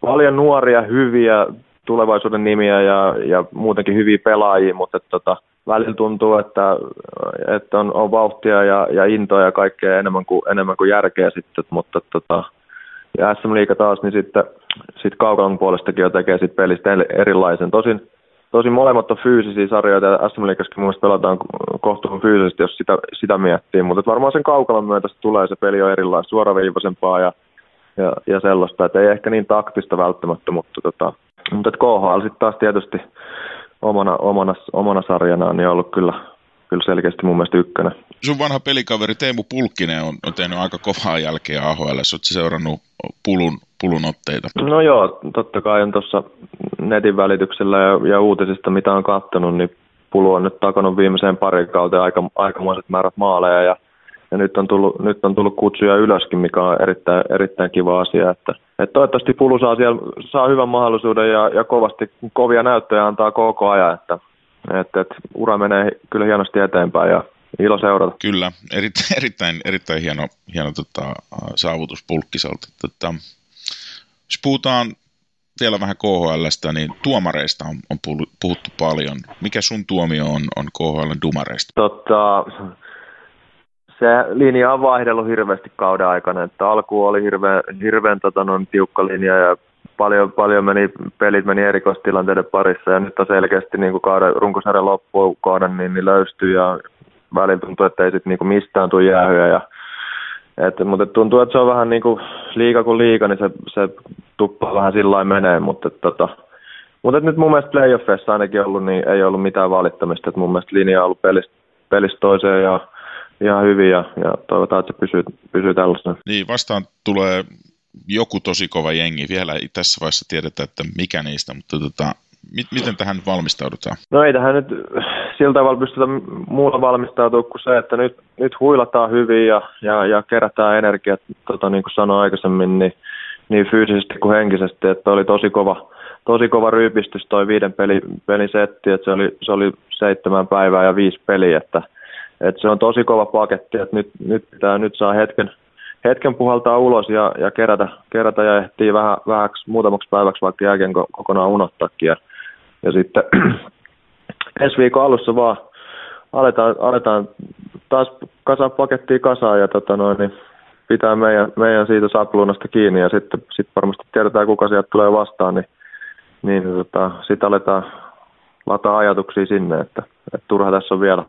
paljon nuoria, hyviä tulevaisuuden nimiä ja, ja muutenkin hyviä pelaajia, mutta että, tota, välillä tuntuu, että, että on, on vauhtia ja, ja intoa ja kaikkea enemmän kuin, enemmän kuin järkeä sitten, mutta tota, ja SM Liiga taas, niin sitten sit Kaukalon puolestakin jo tekee sit pelistä erilaisen. Tosin Tosin molemmat on fyysisiä sarjoja, ja SM Liigassakin mun pelataan kohtuun fyysisesti, jos sitä, sitä miettii, mutta varmaan sen kaukalon myötä tulee se peli on erilaista, suoraviivaisempaa ja, ja, ja sellaista, että ei ehkä niin taktista välttämättä, mutta, tota, mutta KHL sitten taas tietysti omana, omana, omana sarjanaan niin on ollut kyllä, kyllä selkeästi mun mielestä ykkönen. Sun vanha pelikaveri Teemu Pulkkinen on, on tehnyt aika kovaa jälkeä AHL. Oletko seurannut Pulun, Pulun otteita? No joo, totta kai on tuossa netin välityksellä ja, ja uutisista, mitä on katsonut, niin Pulu on nyt takonut viimeiseen parin kauteen aika, aikamoiset määrät maaleja ja, ja nyt, on tullut, nyt on tullut kutsuja ylöskin, mikä on erittäin, erittäin kiva asia. Että, että toivottavasti Pulu saa, siellä, saa hyvän mahdollisuuden ja, ja kovasti kovia näyttöjä antaa koko ajan, että, että, että ura menee kyllä hienosti eteenpäin ja ilo seurata. Kyllä, erittäin, <laughs> erittäin, erittäin hieno, hieno tota, saavutus Pulkkiselta. Tota, jos puhutaan vielä vähän KHLstä, niin tuomareista on, on puhuttu paljon. Mikä sun tuomio on, on KHL dumareista? Totta, se linja on vaihdellut hirveästi kauden aikana. Että alku oli hirveän, hirveän tota, tiukka linja ja paljon, paljon meni, pelit meni erikoistilanteiden parissa ja nyt on selkeästi niin kuin kauden, runkosarjan loppukauden niin, niin löystyy ja välillä tuntuu, että ei sitten niin mistään tule jäähyä ja et, mutta tuntuu, että se on vähän niin kuin liika kuin liika, niin se, se tuppaa vähän sillä menee, mutta tota, mutta nyt mun mielestä playoffeissa ainakin ollut, niin ei ollut mitään valittamista. Et mun mielestä linja on ollut pelistä, pelistä toiseen ja ihan hyvin ja, ja toivotaan, että se pysyy, pysyy tällaisena. Niin, vastaan tulee joku tosi kova jengi. Vielä ei tässä vaiheessa tiedetä, että mikä niistä, mutta tota, mit, miten tähän nyt valmistaudutaan? No ei tähän nyt sillä tavalla pystytä muulla valmistautumaan kuin se, että nyt, nyt huilataan hyvin ja, ja, ja kerätään energiat, tota, niin kuin sanoin aikaisemmin, niin, niin fyysisesti kuin henkisesti, että oli tosi kova, tosi kova ryypistys toi viiden peli, pelin setti, että se oli, se oli seitsemän päivää ja viisi peliä, että, että se on tosi kova paketti, että nyt, nyt pitää nyt saa hetken, hetken puhaltaa ulos ja, ja kerätä, kerätä ja ehtii vähän, vähäksi, muutamaksi päiväksi vaikka jälkeen kokonaan unohtaakin. Ja, ja sitten <clears throat> ensi viikon alussa vaan aletaan, aletaan taas kasaa pakettia kasaan ja tota noin, niin pitää meidän, meidän siitä sapluunasta kiinni ja sitten sit varmasti tiedetään, kuka sieltä tulee vastaan, niin, niin tota, sitten aletaan lataa ajatuksia sinne, että, että turha tässä on vielä,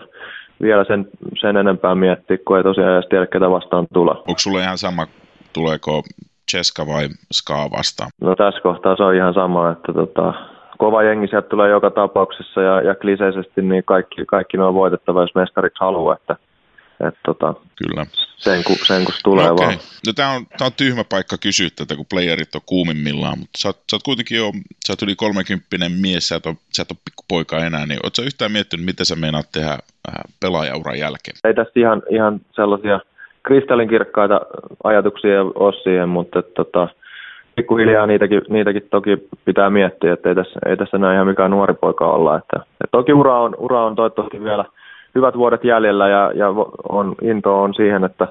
vielä sen, sen enempää miettiä, kun ei tosiaan edes tiedä, ketä vastaan tulee. Onko sulle ihan sama, tuleeko Cheska vai Ska vastaan? No tässä kohtaa se on ihan sama, että tota, kova jengi sieltä tulee joka tapauksessa ja, ja kliseisesti niin kaikki, kaikki ne on voitettava, jos mestariksi haluaa, että et, tota, Kyllä. Sen, kun, sen kun se tulee no, okay. vaan. No tämä on, tää on tyhmä paikka kysyä tätä, kun playerit on kuumimmillaan, mutta sä, sä oot kuitenkin jo, sä oot yli 30 mies, sä et ole, sä et ole pikkupoika enää, niin ootko yhtään miettinyt, mitä sä meinaat tehdä äh, pelaajauran jälkeen? Ei tästä ihan, ihan sellaisia kristallinkirkkaita ajatuksia ole siihen, mutta et, tota, pikkuhiljaa niitäkin, niitäkin toki pitää miettiä, että ei tässä, ei tässä näin ihan mikään nuori poika olla. Että, että toki ura on, ura on toivottavasti vielä hyvät vuodet jäljellä ja, ja on, into on siihen, että,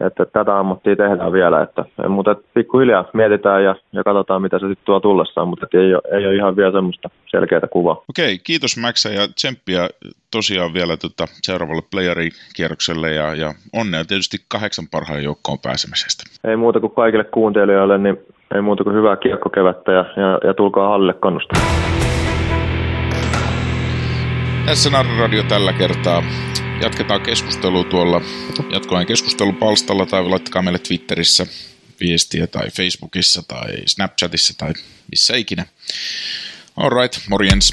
että tätä ammattia tehdään vielä. Että, mutta pikkuhiljaa mietitään ja, ja katsotaan, mitä se sitten tuo tullessaan, mutta ei ole, ei ole ihan vielä semmoista selkeää kuvaa. Okei, kiitos Maxa ja tsemppiä tosiaan vielä tota seuraavalle playerikierrokselle ja, ja onnea tietysti kahdeksan parhaan joukkoon pääsemisestä. Ei muuta kuin kaikille kuuntelijoille, niin ei muuta kuin hyvää kiekkokevättä ja, ja, ja tulkaa hallille kannustamaan. Tässä Radio tällä kertaa. Jatketaan keskustelua tuolla jatkoajan keskustelupalstalla tai laittakaa meille Twitterissä viestiä tai Facebookissa tai Snapchatissa tai missä ikinä. Alright, morjens.